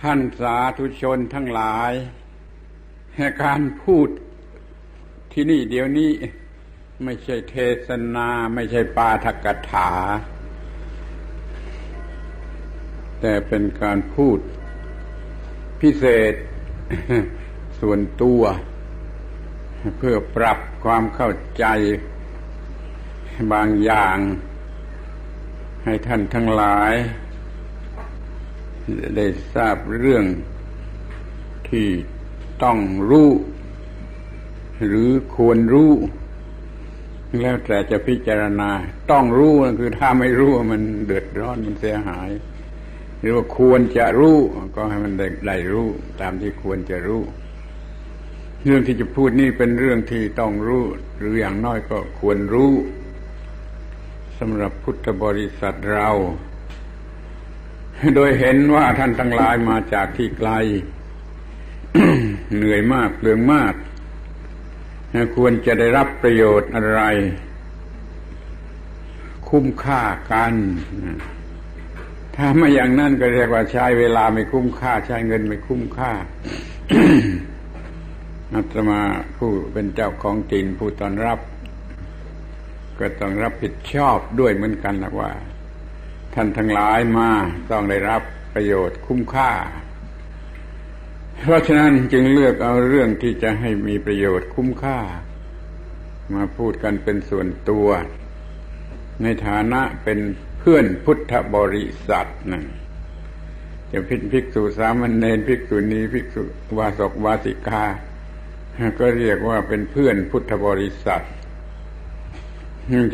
ท่านสาธุชนทั้งหลายการพูดที่นี่เดี๋ยวนี้ไม่ใช่เทศนา ไม่ใช่ปาทกถา แต่เป็นการพูดพิเศษส่วนตัว เพื่อปรับความเข้าใจบางอย่าง ให้ท่านทั้งหลาย ได้ทราบเรื่องที่ต้องรู้ หรือควรรู้ แล้วแต่จะพิจารณา ต้องรู้คือถ้าไม่รู้มันเดือดร้อนมันเสียหาย หรือว่าควรจะรู้ก็ให้มันได้ไดรู้ ตามที่ควรจะรู้ เรื่องที่จะพูดนี่เป็นเรื่องที่ต้องรู้ หรืออย่างน้อยก็ควรรู้สำหรับพุทธบริษัทเรา โดยเห็นว่าท่านทั้งหลายมาจากที่ไกล เหนื่อยมากเปลืองมาก ควรจะได้รับประโยชน์อะไร คุ้มค่ากัน ถ้าไม่อย่างนั้นก็เรียกว่าใช้เวลาไม่คุ้มค่า ใช้เงินไม่คุ้มค่าอาตมาผู้เป็นเจ้าของจินผู้ตอนรับ ก็ต้องรับผิดชอบด้วยเหมือนกันนะว่า ท่านทั้งหลายมาต้องได้รับประโยชน์คุ้มค่า เพราะฉะนั้นจึงเลือกเอาเรื่องที่จะให้มีประโยชน์คุ้มค่า มาพูดกันเป็นส่วนตัว ในฐานะเป็นเพื่อนพุทธบริษัทนั่นจะพิภิกษุสามเณรภิกษุณีภิกษุวาสกวาสิกา ก็เรียกว่าเป็นเพื่อนพุทธบริษัท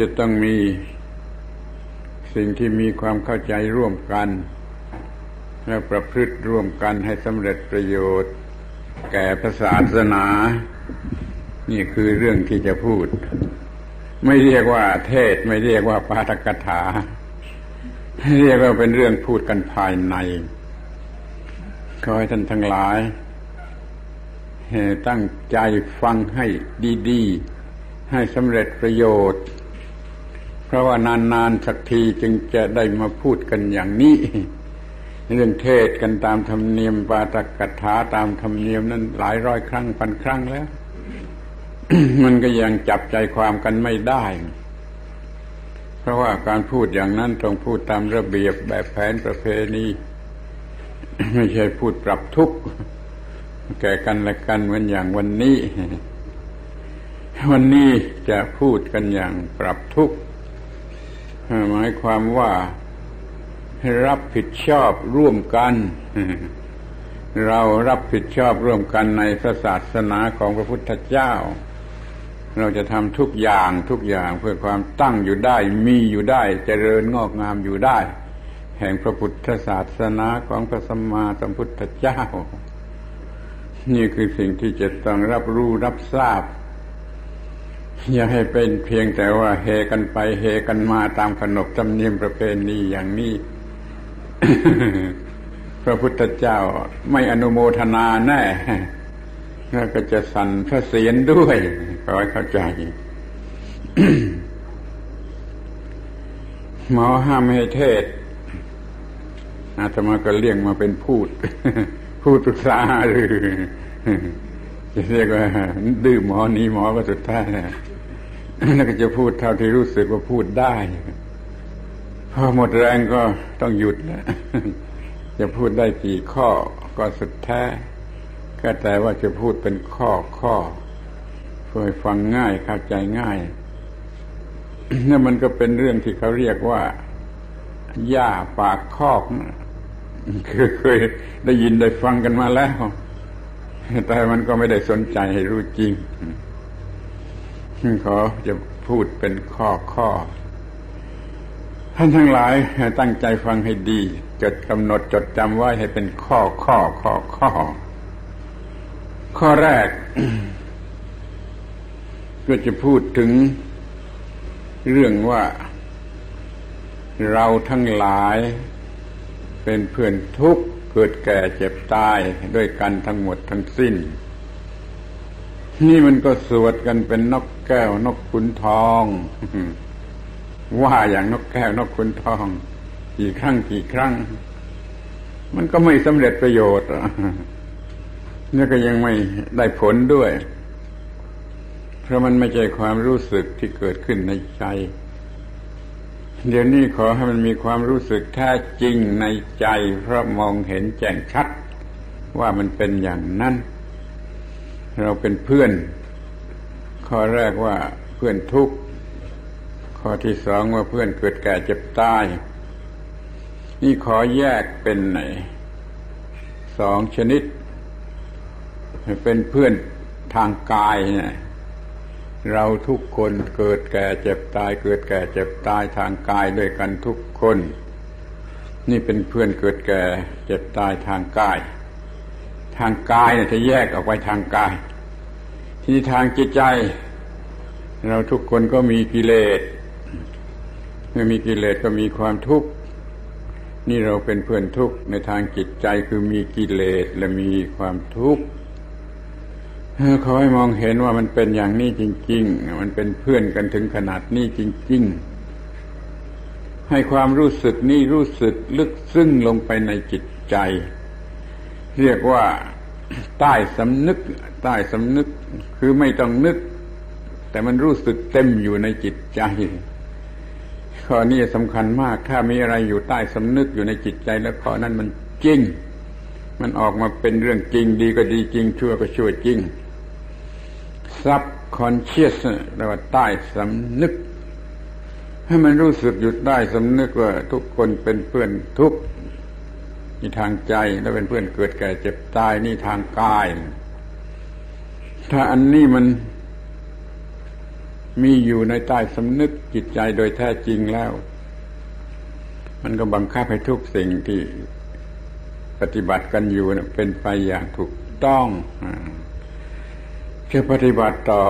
จะต้องมี สิ่งที่มีความเข้าใจร่วมกัน และประพฤติร่วมกันให้สำเร็จประโยชน์ แก่พระศาสนา นี่คือเรื่องที่จะพูด ไม่เรียกว่าเทศไม่เรียกว่าปาฐกถา เรียกว่าเป็นเรื่องพูดกันภายใน ขอให้ท่านทั้งหลายตั้งใจฟังให้ดี ๆ ให้สำเร็จประโยชน์ เพราะว่านานๆสักทีจึงจะได้มาพูดกันอย่างนี้ เรื่องเทศกันตามธรรมเนียมปาตกถาตามธรรมเนียมนั้นหลายร้อยครั้งพันครั้งแล้ว มันก็ยังจับใจความกันไม่ได้ เพราะว่าการพูดอย่างนั้นต้องพูดตามระเบียบแบบแผนประเพณีไม่ใช่พูดปรับทุกข์แก่กันและกันเหมือนอย่างวันนี้ วันนี้จะพูดกันอย่างปรับทุกข์ หมายความว่าให้รับผิดชอบร่วมกัน เรารับผิดชอบร่วมกันในพระศาสนาของพระพุทธเจ้า เราจะทำทุกอย่างทุกอย่างเพื่อความตั้งอยู่ได้ มีอยู่ได้เจริญงอกงามอยู่ได้ แห่งพระพุทธศาสนาของพระสัมมาสัมพุทธเจ้า นี่คือสิ่งที่จะต้องรับรู้รับทราบ อย่าให้เป็นเพียงแต่ว่าเฮกันไปเฮกันมาตามขนบธรรมเนียมประเพณีอย่างนี้ พระพุทธเจ้าไม่อนุโมทนาแน่แล้วก็จะสั่นพระเสียรด้วยขอให้เข้าใจหมอห้ามให้เทศอาตมาก็เลี่ยงมาเป็นพูด พูดปรึกษาหรือจะเรียกว่าดื้อหมอนี้หมอก็สุดท้าย แล้วก็จะพูดเท่าที่รู้สึกว่าพูดได้พอหมดแรงก็ต้องหยุดนะจะพูดได้กี่ข้อก็สุดแท้ก็แต่ว่าจะพูดเป็นข้อข้อเพื่อฟังง่ายเข้าใจง่ายนี่มันก็เป็นเรื่องที่เขาเรียกว่าหญ้าปากคอกคือเคยได้ยินได้ฟังกันมาแล้ว แต่มันก็ไม่ได้สนใจให้รู้จริง ขอจะพูดเป็นข้อข้อ ท่านทั้งหลายตั้งใจฟังให้ดีจดกำหนดจดจำไว้ให้เป็นข้อข้อข้อข้อ ข้อแรก ก็จะพูดถึงเรื่องว่าเราทั้งหลายเป็นเพื่อนทุกข์เกิดแก่เจ็บตายด้วยกันทั้งหมดทั้งสิ้น นี่มันก็สวดกันเป็นนกแก้วนกขุนทอง ว่าอย่างนกแก้วนกขุนทอง กี่ครั้งกี่ครั้ง มันก็ไม่สำเร็จประโยชน์นี่ก็ยังไม่ได้ผลด้วย เพราะมันไม่ใช่ความรู้สึกที่เกิดขึ้นในใจ เดี๋ยวนี้ขอให้มันมีความรู้สึกแท้จริงในใจ เพราะมองเห็นแจ้งชัด ว่ามันเป็นอย่างนั้น เราเป็นเพื่อน ข้อแรกว่าเพื่อนทุกข์ ข้อที่สองว่าเพื่อนเกิดแก่เจ็บตาย นี่ขอแยกเป็นไหนสองชนิด เป็นเพื่อนทางกายเนี่ยเราทุกคนเกิดแก่เจ็บตาย เกิดแก่เจ็บตายทางกายด้วยกันทุกคน นี่เป็นเพื่อนเกิดแก่เจ็บตายทางกาย ทางกายเนี่ยจะแยกออกไปทางกาย ที่ทางจิตใจ เราทุกคนก็มีกิเลสเมื่อมีกิเลสก็มีความทุกข์นี่เราเป็นเพื่อนทุกข์ในทางจิตใจคือมีกิเลสและมีความทุกข์ขอให้มองเห็นว่ามันเป็นอย่างนี้จริง ๆ มันเป็นเพื่อนกันถึงขนาดนี้จริง ๆ ให้ความรู้สึกนี่รู้สึกลึกซึ้งลงไปในจิตใจ เรียกว่าใต้สำนึกใต้สำนึก คือไม่ต้องนึก แต่มันรู้สึกเต็มอยู่ในจิตใจข้อนี้สำคัญมาก ถ้ามีอะไรอยู่ใต้สำนึกอยู่ในจิตใจแล้วข้อนั้นมันจริง มันออกมาเป็นเรื่องจริงดีก็ดีจริงชั่วก็ชั่วจริง subconscious แปลว่าใต้สำนึก ให้มันรู้สึกหยุดได้สำนึกว่าทุกคนเป็นเพื่อนทุกนี่ทางใจแล้วเป็นเพื่อนเกิดแก่เจ็บตายนี่ทางกาย ถ้าอันนี้มันมีอยู่ในใต้สำนึกจิตใจโดยแท้จริงแล้ว มันก็บังคับให้ทุกสิ่งที่ปฏิบัติกันอยู่เป็นไปอย่างถูกต้องจะปฏิบัติต่อ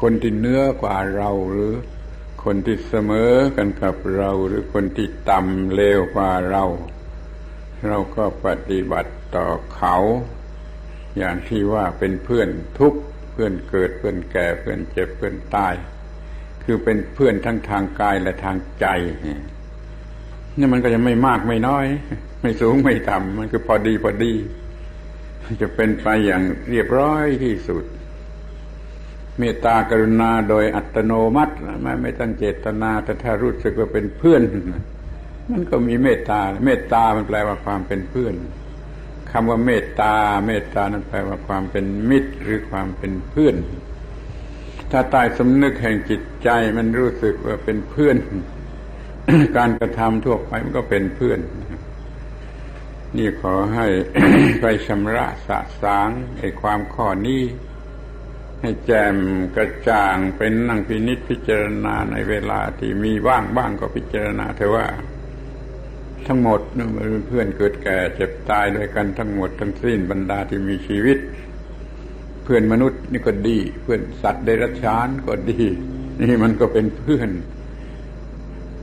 คนที่เนื้อกว่าเราหรือคนที่เสมอกันกับเราหรือคนที่ต่ำเลวกว่าเรา เราก็ปฏิบัติต่อเขา อย่างที่ว่าเป็นเพื่อนทุกเพื่อนเกิดเพื่อนแก่เพื่อนเจ็บเพื่อนตาย คือเป็นเพื่อนทั้งทางกายและทางใจนี่มันก็จะไม่มากไม่น้อย ไม่สูงไม่ต่ำมันคือพอดีพอดี จะเป็นไปอย่างเรียบร้อยที่สุด เมตตากรุณาโดยอัตโนมัติไม่ไม่ตั้งเจตนา แต่ถ้ารู้สึกว่าเป็นเพื่อน มันก็มีเมตตา เมตตามันแปลว่าความเป็นเพื่อน คำว่าเมตตา เมตตานั้นแปลว่าความเป็นมิตรหรือความเป็นเพื่อน ถ้าใต้สำนึกแห่งจิตใจมันรู้สึกว่าเป็นเพื่อน การกระทำทั่วไปมันก็เป็นเพื่อน นี่ขอให้ไปชำระสะสางไอ้ความข้อนี้ให้แจมกระจ่างเป็นนั่งพินิษพิจารณาในเวลาที่มีว่างบ้างก็พิจารณาเถอะว่า ทั้งหมดนั่นเป็นเพื่อนเกิดแก่เจ็บตายด้วยกันทั้งหมดทั้งสิ้นบรรดาที่มีชีวิต เพื่อนมนุษย์นี่ก็ดี เพื่อนสัตว์เดรัจฉานก็ดี นี่มันก็เป็นเพื่อน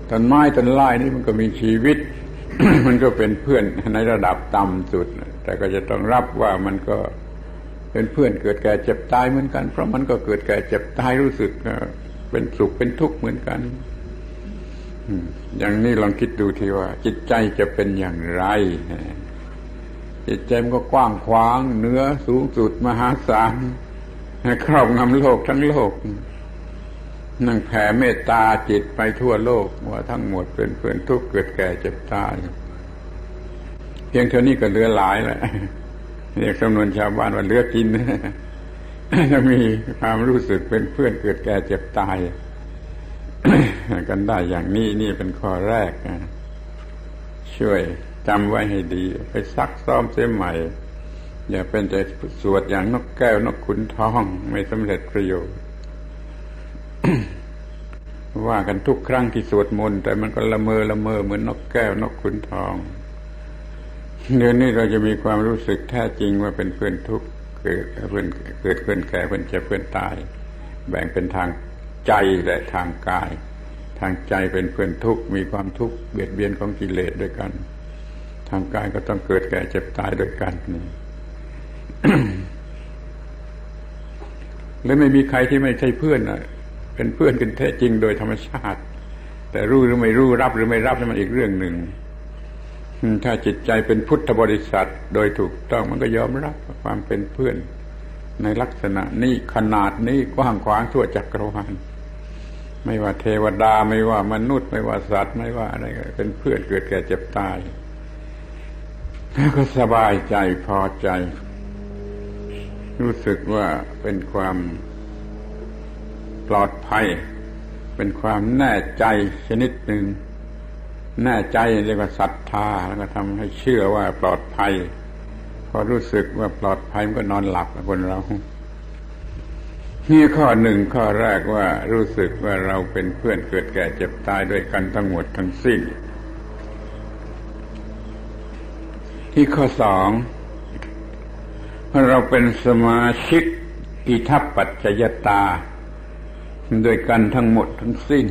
ต้นไม้ต้นไม้นี่มันก็มีชีวิต มันก็เป็นเพื่อนในระดับต่ำสุด แต่ก็จะต้องรับว่ามันก็เป็นเพื่อนเกิดแก่เจ็บตายเหมือนกัน เพราะมันก็เกิดแก่เจ็บตายรู้สึกเป็นสุขเป็นทุกข์เหมือนกัน อย่างนี้ลองคิดดูทีว่า จิตใจจะเป็นอย่างไร จิตใจมันก็กว้างขวางเนื้อสูงสุดมหาศาลครอบงำโลกทั้งโลก นั่งแผ่เมตตาจิตไปทั่วโลก ว่าทั้งหมดเป็นเพื่อนทุกข์เกิดแก่เจ็บตาย เพียงเท่านี้ก็เหลือหลายแหละเรียกจำนวนชาวบ้านว่าเหลือกินจะมีความรู้สึกเป็นเพื่อนเกิดแก่เจ็บตาย กันได้อย่างนี้นี่เป็นข้อแรก ช่วยจำไว้ให้ดี ไปซักซ้อมเสียใหม่ อย่าเป็นแต่สวดอย่างนกแก้วนกขุนทอง ไม่สำเร็จประโยชน์ว่ากันทุกครั้งที่สวดมนต์แต่มันก็ละเมอละเมอเหมือนนกแก้วนกขุนทองเดือนนี้เราจะมีความรู้สึกแท้จริงว่าเป็นเพื่อนทุกข์เกิดเพื่อนเกิดเพื่อนแก่เพื่อนเจ็บเพื่อนตาย แบ่งเป็นทางใจและทางกาย ทางใจเป็นเพื่อนทุกข์มีความทุกข์เบียดเบียนของกิเลสด้วยกัน ทางกายก็ต้องเกิดแก่เจ็บตายด้วยกันนี่และไม่มีใครที่ไม่ใช่เพื่อนอะเป็นเพื่อนกันแท้จริงโดยธรรมชาติ แต่รู้หรือไม่รู้รับหรือไม่รับนี่นมันอีกเรื่องหนึ่งถ้าจิตใจเป็นพุทธบริษัท โดยถูกต้องมันก็ยอมรับความเป็นเพื่อน ในลักษณะนี้ขนาดนี้กว้างขวางทั่วจักรวาล ไม่ว่าเทวดาไม่ว่ามนุษย์ ไม่ว่าสัตว์ ไม่ว่าอะไรเป็นเพื่อนเกิดแก่เจ็บตายแล้วก็สบายใจพอใจ รู้สึกว่าเป็นความปลอดภัย เป็นความแน่ใจชนิดหนึ่งแน่ใจเรียกว่าศรัทธาแล้วก็ทำให้เชื่อว่าปลอดภัย พอรู้สึกว่าปลอดภัยมันก็นอนหลับคนเรา นี่ข้อหนึ่งข้อแรกว่ารู้สึกว่าเราเป็นเพื่อนเกิดแก่เจ็บตายด้วยกันทั้งหมดทั้งสิ้น ที่ข้อสองเราเป็นสมาชิกอิทัปปัจจยตาด้วยกันทั้งหมดทั้งสิ้น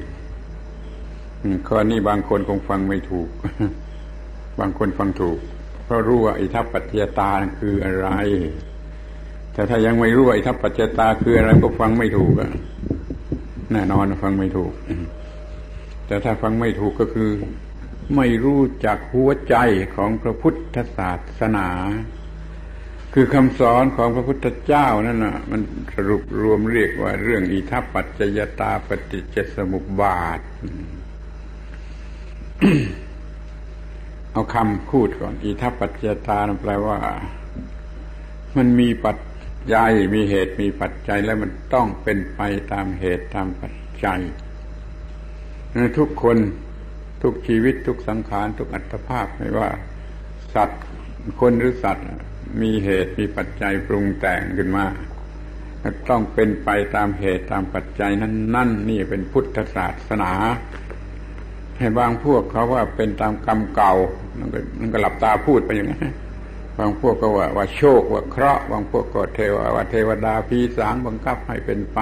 ข้อนี้บางคนคงฟังไม่ถูก บางคนฟังถูก เพราะรู้ว่าอิทัปปัจจยตาคืออะไร แต่ถ้ายังไม่รู้ว่าอิทัปปัจจตาคืออะไรก็ฟังไม่ถูกแน่นอนฟังไม่ถูก แต่ถ้าฟังไม่ถูกก็คือ ไม่รู้จักหัวใจของพระพุทธศาสนา คือคำสอนของพระพุทธเจ้านั่นนะมันสรุปรวมเรียกว่า เรื่องอิทัปปัจจยตาปฏิจจสมุปบาท เอาคำพูดก่อนอิทัปปัจจยตาแปลว่า มันมีปัจ จัยมีเหตุมีปัจจัยแล้วมันต้องเป็นไปตามเหตุตามปัจจัย ทุกคนทุกชีวิตทุกสังขารทุกอัตภาพไม่ว่า สัตว์คนหรือสัตว์มีเหตุมีปัจจัยปรุงแต่งขึ้นมาต้องเป็นไปตามเหตุตามปัจจัยนั้นนั่นนี่เป็นพุทธศาสนา ให้บางพวกเขาว่าเป็นตามกรรมเก่านั่นก็มันก็หลับตาพูดไปอย่างนี้ บางพวกก็ว่าว่าโชคว่าเคราะห์บางพวกก็เทวว่าเทวดาพีสางบังคับให้เป็นไป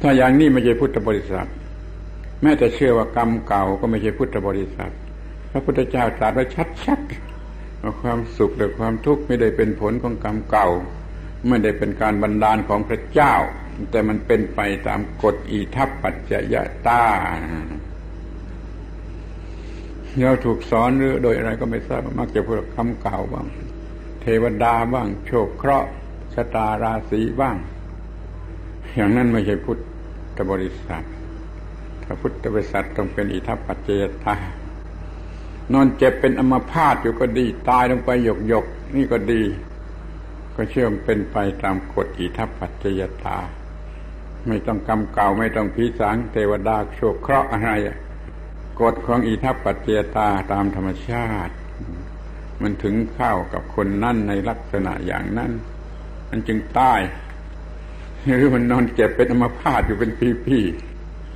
ถ้าอย่างนี้ไม่ใช่พุทธบริษัท แม้แต่เชื่อว่ากรรมเก่าก็ไม่ใช่พุทธบริษัท พระพุทธเจ้าตรัสไว้ชัดๆความสุขหรือความทุกข์ไม่ได้เป็นผลของกรรมเก่าไม่ได้เป็นการบันดาลของพระเจ้า แต่มันเป็นไปตามกฎอีทัปปัจจยตา เราถูกสอนหรือโดยอะไรก็ไม่ทราบมักจะพูดคำเก่าบ้าง เทวดาบ้าง โชคเคราะห์ชะตาราศีบ้าง อย่างนั้นไม่ใช่พุทธบริษัทถ้าพุทธบริษัทต้องเป็นอิทัปปัจจยตานอนเจ็บเป็นอัมพาตอยู่ก็ดีตายลงไปหยกหยกนี่ก็ดี ก็เชื่อมเป็นไปตามกฎอิทัปปัจจยตา ไม่ต้องกรรมเก่าไม่ต้องผีสางเทวดาโชคเคราะห์อะไร กฎของอิทัปปัจเจตาตามธรรมชาติ มันถึงเข้ากับคนนั่นในลักษณะอย่างนั้น มันจึงตาย หรือมันนอนเจ็บเป็นอัมพาตอยู่เป็นปี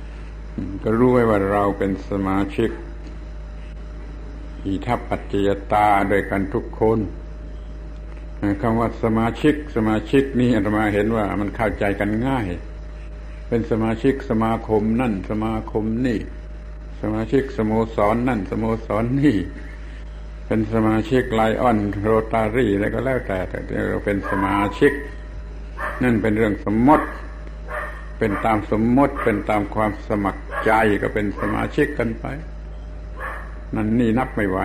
ๆก็รู้ไว้ว่าเราเป็นสมาชิกอิทัปปัจเจตาโดยกันทุกคนคำว่าสมาชิก สมาชิกนี่อาตมาเห็นว่ามันเข้าใจกันง่าย เป็นสมาชิกสมาคมนั่นสมาคมนี่ สมาชิกสโมสรนนั่นสโมสรนนี่ เป็นสมาชิกไลออนโรตารี่อะไรก็แล้วแต่แต่เราเป็นสมาชิก นั่นเป็นเรื่องสมมติ เป็นตามสมมติเป็นตามความสมัครใจก็เป็นสมาชิกกันไป นั่นนี่นับไม่ไหว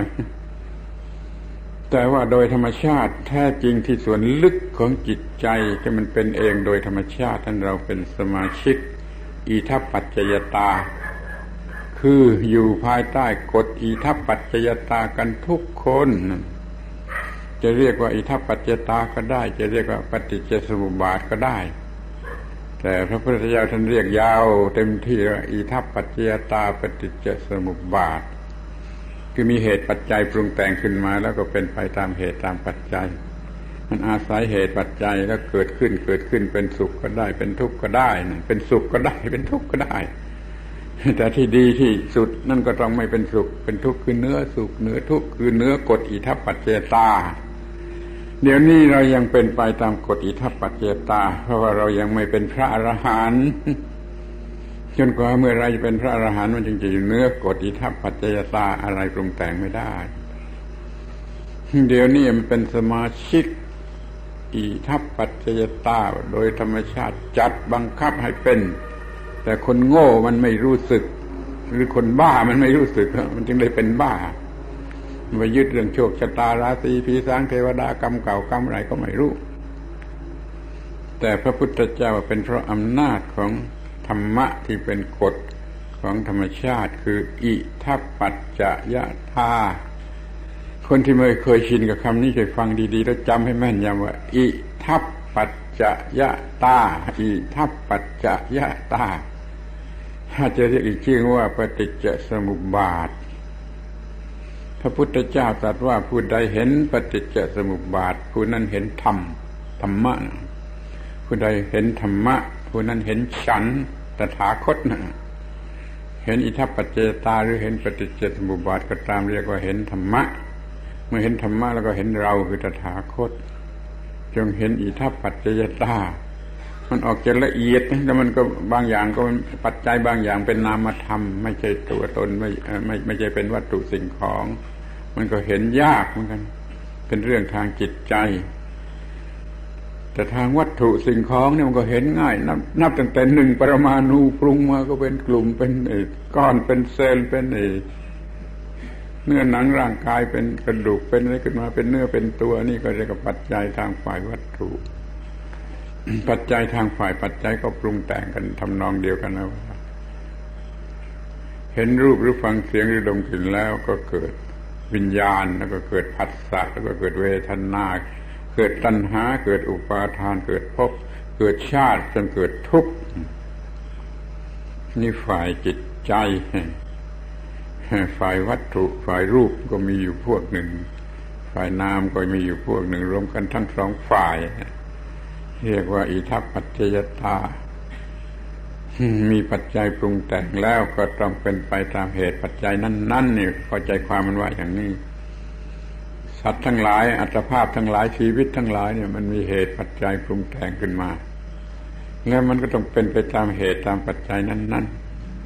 แต่ว่าโดยธรรมชาติแท้จริงที่ส่วนลึกของจิตใจที่มันเป็นเองโดยธรรมชาติท่านเราเป็นสมาชิกอีทัปปัจจยตา คืออยู่ภายใต้กฎอีทัปปัจจยตากันทุกคน จะเรียกว่าอิทัปปัจจยตาก็ได้ จะเรียกว่าปฏิจจสมุปบาทก็ได้ แต่พระพุทธเจ้าท่านเรียกยาวเต็มที่ว่าอิทัปปัจจยตาปฏิจจสมุปบาท คือมีเหตุปัจจัยปรุงแต่งขึ้นมาแล้วก็เป็นไปตามเหตุตามปัจจัย มันอาศัยเหตุปัจจัยแล้วเกิดขึ้นเกิดขึ้นเป็นสุขก็ได้ เป็นทุกข์ก็ได้ เป็นสุขก็ได้เป็นทุกข์ก็ได้ แต่ที่ดีที่สุดนั่นก็ต้องไม่เป็นสุข เป็นทุกข์คือเนื้อสุขเนื้อทุกข์คือเนื้อกฎอิทัปปัจเจตา เดี๋ยวนี้เรายังเป็นไปตามกฎอิทัปปัจเจตา เพราะว่าเรายังไม่เป็นพระอรหันต์จนกว่าเมื่อไรจะเป็นพระอรหันต์มันจึงจะอยู่เนื้อกฎอิทัปปัจจตาอะไรปรุงแต่งไม่ได้ เดี๋ยวนี้มันเป็นสมาชิกอิทัปปัจจตา โดยธรรมชาติจัดบังคับให้เป็น แต่คนโง่มันไม่รู้สึก หรือคนบ้ามันไม่รู้สึก มันจึงได้เป็นบ้าไปยึดเรื่องโชคชะตาราศีผีสางเทวดากรรมเก่ากรรมอะไรก็ไม่รู้ แต่พระพุทธเจ้าเป็นเพราะอำนาจของธรรมะที่เป็นกฎของธรรมชาติ คือ อิทัปปัจจะยะธาคนที่ไม่เคยชินกับคำนี้ช่วยฟังดีๆ แล้วจำให้แม่นยำว่า อิทัปปัจจะยะตา อิทัปปัจจะยะตา ถ้าจะเรียกอีกชื่อว่าปฏิจจสมุปบาท พระพุทธเจ้าตรัสว่าผู้ใดเห็นปฏิจจสมุปบาท ผู้นั้นเห็นธรรมธรรมะ ผู้ใดเห็นธรรมะ ผู้นั้นเห็นฉันตถาคตนะเห็นอิทัปปัจเจตาหรือเห็นปฏิจจสมุปบาทก็ตามเรียกว่าเห็นธรรมะ เมื่อเห็นธรรมะแล้วก็เห็นเราคือตถาคต จงเห็นอิทัปปัจเจตา มันออกจะละเอียดแต่มันก็บางอย่างก็ปัจจัยบางอย่างเป็นนามธรรม ไม่ใช่ตัวตนไม่ไม่ไม่ใช่เป็นวัตถุสิ่งของ มันก็เห็นยากเหมือนกัน เป็นเรื่องทางจิตใจ แต่ทางวัตถุสิ่งของเนี่ยมันก็เห็นง่ายนับนับตั้งแต่หนึ่งปรมาณูปรุงมาก็เป็นกลุ่มเป็นก้อนเป็นเซลล์เป็นเนื้อหนังร่างกายเป็นกระดูกเป็นอะไรขึ้นมาเป็นเนื้อเป็นตัวนี่ก็เรียกว่าปัจจัยทางฝ่ายวัตถุ ปัจจัยทางฝ่ายปัจจัยก็ปรุงแต่งกันทำนองเดียวกันนะว่าเห็นรูปหรือฟังเสียงหรือดมกลิ่นแล้วก็เกิดวิญญาณแล้วก็เกิดผัสสะแล้วก็เกิดเวทนา เกิดตัณหา เกิดอุปาทาน เกิดภพเกิดชาติจนเกิดทุกข์นี่ฝ่ายจิตใจฝ่ายวัตถุฝ่ายรูปก็มีอยู่พวกหนึ่ง ฝ่ายนามก็มีอยู่พวกหนึ่ง รวมกันทั้งสองฝ่าย เรียกว่าอิทัปปัจจยตา มีปัจจัยปรุงแต่งแล้วก็ต้องเป็นไปตามเหตุปัจจัยนั้นๆนี่เข้าใจความมันว่าอย่างนี้ สัตว์ทั้งหลาย อัตภาพทั้งหลายชีวิตทั้งหลายเนี่ยมันมีเหตุปัจจัยปรุงแต่งขึ้นมา แล้วมันก็ต้องเป็นไปตามเหตุตามปัจจัยนั้น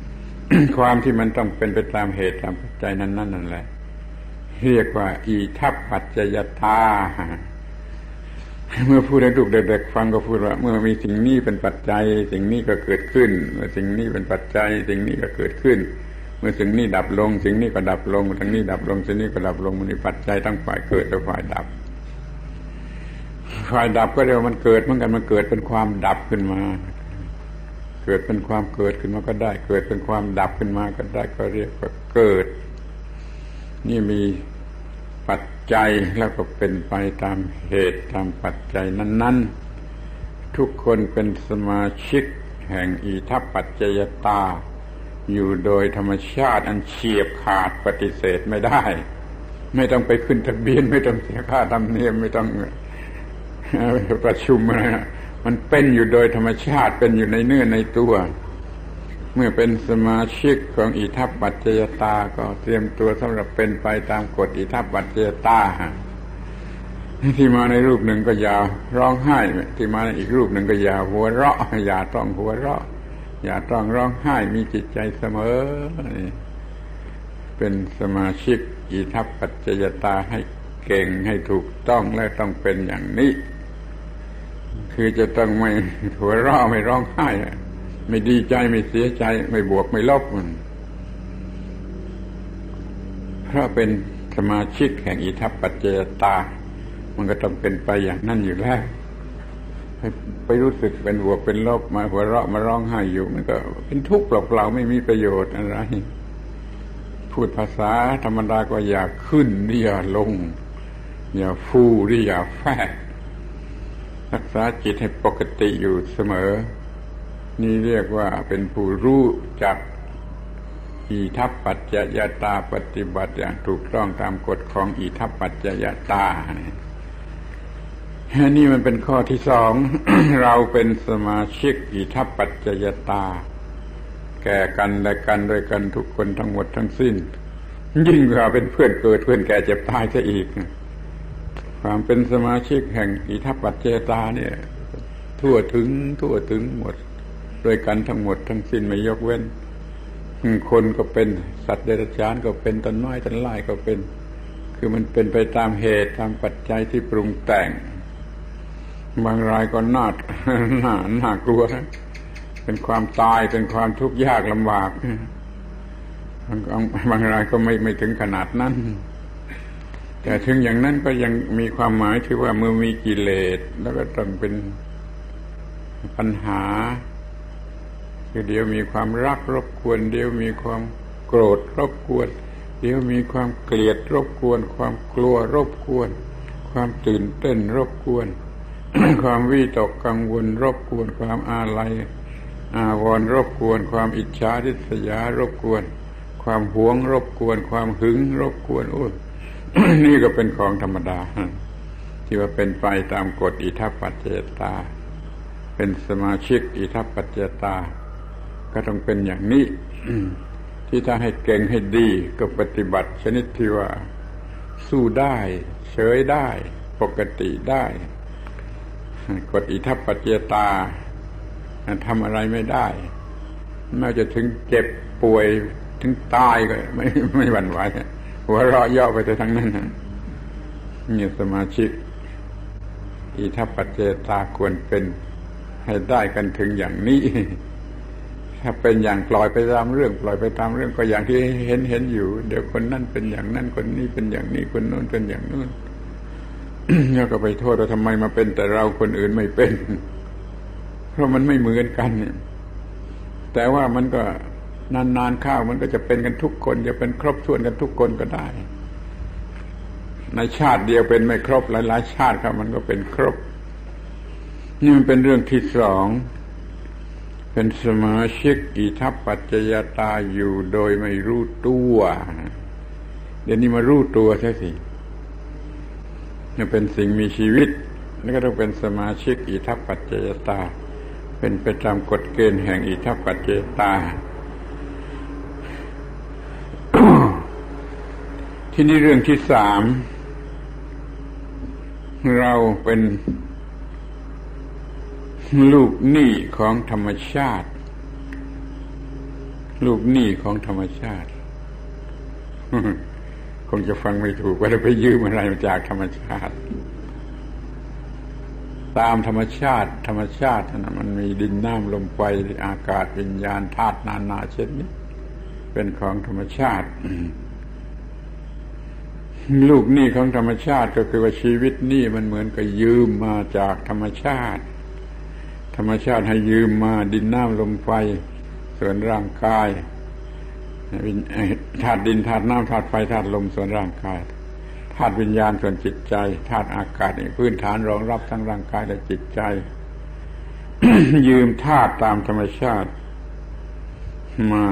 ๆ ความที่มันต้องเป็นไปตามเหตุตามปัจจัยนั้น ๆ นั่นแหละ เรียกว่า อีทัพปัจจยตา เมื่อพูดให้ลูกเด็กๆฟังก็พูดว่า เมื่อมีสิ่งนี้เป็นปัจจัย สิ่งนี้ก็เกิดขึ้น เมื่อสิ่งนี้เป็นปัจจัย สิ่งนี้ก็เกิดขึ้น เมื่อสิ่งนี้ดับลง สิ่งนี้ก็ดับลงสิ่งนี้ดับลงสิ่งนี้ก็ดับลงมันมีปัจจัยทั้งฝ่ายเกิดและฝ่ายดับ ฝ่ายดับก็เรียกว่ามันเกิดเหมือนกันมันเกิดเป็นความดับขึ้นมา เกิดเป็นความเกิดขึ้นมาก็ได้ เกิดเป็นความดับขึ้นมาก็ได้ก็เรียกว่าเกิด นี่มี ปัจจัยแล้วก็เป็นไปตามเหตุตามปัจจัยนั้น ๆ ทุกคนเป็นสมาชิกแห่งอีทัปปัจจยตา อยู่โดยธรรมชาติอันเฉียบขาดปฏิเสธไม่ได้ ไม่ต้องไปขึ้นทะเบียน ไม่ต้องเสียค่าธรรมเนียมไม่ต้องประชุมมันเป็นอยู่โดยธรรมชาติเป็นอยู่ในเนื้อในตัว เมื่อเป็นสมาชิกของอิทัปปัจจยตา ก็เตรียมตัวสำหรับเป็นไปตามกฎอิทัปปัจจยตาที่มาในรูปหนึ่งก็อย่าร้องไห้ ที่มาในอีกรูปหนึ่งก็อย่าหัวเราะ อย่าต้องหัวเราะ อย่าต้องร้องไห้มีจิตใจเสมอ เป็นสมาชิกอิทัปปัจจยตาให้เก่งให้ถูกต้องและต้องเป็นอย่างนี้ คือจะต้องไม่หัวเราะไม่ร้องไห้ ไม่ดีใจไม่เสียใจ ไม่บวกไม่ลบมันเพราะเป็นสมาชิกแห่งอิทัปปัจเจตา มันก็ต้องเป็นไปอย่างนั้นอยู่แล้วไปรู้สึกเป็นบวกเป็นลบมาหัวเราะมาร้องไห้อยู่มันก็ เป็นทุกข์เปล่าๆไม่มีประโยชน์อะไร พูดภาษาธรรมดาก็อย่าขึ้นนี่อย่าลง อย่าฟูนี่อย่าแฝงรักษาจิตให้ปกติอยู่เสมอ นี่เรียกว่าเป็นผู้รู้จักอิทัปปัจจยตาปฏิบัติอย่างถูกต้องตามกฎของอิทัปปัจจยตาเนี่ยนี่มันเป็นข้อที่สอง เราเป็นสมาชิกอิทัปปัจจยตา แก่กันและกันด้วยกันทุกคนทั้งหมดทั้งสิ้น ยิ่งกว่าเป็นเพื่อนเกิดเพื่อนแก่เจ็บตายซะอีก ความเป็นสมาชิกแห่งอิทัปปัจจยตาเนี่ย ทั่วถึงทั่วถึงหมด ด้วยกันทั้งหมดทั้งสิ้นไม่ยกเว้น คนก็เป็นสัตว์เดรัจฉานก็เป็นต้นไม้ต้นไม้ก็เป็น คือมันเป็นไปตามเหตุตามปัจจัยที่ปรุงแต่ง บางรายก็น่าหนาหนากลัว เป็นความตายเป็นความทุกข์ยากลำบากบางบางรายก็ไม่ไม่ถึงขนาดนั้นแต่ถึงอย่างนั้นก็ยังมีความหมายที่ว่าเมื่อมีกิเลสแล้วก็ต้องเป็นปัญหา คือเดี๋ยวมีความรักรบกวน เดี๋ยวมีความโกรธรบกวน เดี๋ยวมีความเกลียดรบกวน ความกลัวรบกวน ความตื่นเต้นรบกวน ความวิตกกังวลรบกวน ความอาลัยอาวรณ์รบกวน ความอิจฉาริษยารบกวน ความหวงรบกวน ความหึงรบกวนโอ้นี่ก็เป็นของธรรมดาที่ว่าเป็นไปตามกฎอิทัปปัจเจตา เป็นสมาชิกอิทัปปัจเจตา ก็ต้องเป็นอย่างนี้ ที่ถ้าให้เก่งให้ดีก็ปฏิบัติชนิดที่ว่า สู้ได้ เฉยได้ ปกติได้กฎอิทัปปัจเจตาทำอะไรไม่ได้แม้จะถึงเจ็บป่วยถึงตายก็ไม่ไม่หวั่นไหวหัวเราะย่อไปแต่ทั้งนั้นเนี่ยสมาชิก อิทัปปัจเจตาควรเป็นให้ได้กันถึงอย่างนี้ ถ้าเป็นอย่างปล่อยไปตามเรื่อง ปล่อยไปตามเรื่องก็อย่างที่เห็นเห็นอยู่ เดี๋ยวคนนั่นเป็นอย่างนั้นคนนี้เป็นอย่างนี้คนโน้นเป็นอย่างนู้นแล้วก็ไปโทษว่าทำไมมาเป็นแต่เราคนอื่นไม่เป็น เพราะมันไม่เหมือนกันแต่ว่ามันก็นานๆข้าวมันก็จะเป็นกันทุกคน จะเป็นครบถ้วนกันทุกคนก็ได้ ในชาติเดียวเป็นไม่ครบหลายๆชาติครับ มันก็เป็นครบ นี่มันเป็นเรื่องที่สอง เป็นสมาชิกอิทัปปัจจยตาอยู่โดยไม่รู้ตัว เดี๋ยวนี้มารู้ตัวใช่สินี่เป็นสิ่งมีชีวิต แล้วก็ต้องเป็นสมาชิกอิทัปปัจจยตา เป็นไปตามกฎเกณฑ์แห่งอิทัปปัจจยตา ที่นี่เรื่องที่สาม เราเป็น ลูกหนี้ของธรรมชาติ ลูกหนี้ของธรรมชาติ คงจะฟังไม่ถูกว่าจะไปยืมอะไรมาจากธรรมชาติ ตามธรรมชาติ ธรรมชาตินะมันมีดินน้ำลมไฟอากาศวิญญาณธาตุนานาเช่นนี้ เป็นของธรรมชาติ ลูกหนี้ของธรรมชาติก็คือว่าชีวิตนี่มันเหมือนกับยืมมาจากธรรมชาติ ธรรมชาติให้ยืมมาดินน้ำลมไฟ ส่วนร่างกายธาตุดินธาตุน้ำธาตุไฟธาตุลมส่วนร่างกายธาตุวิญญาณส่วนจิตใจธาตุอากาศพื้นฐานรองรับทั้งร่างกายและจิตใจ ยืมธาตุตามธรรมชาติมา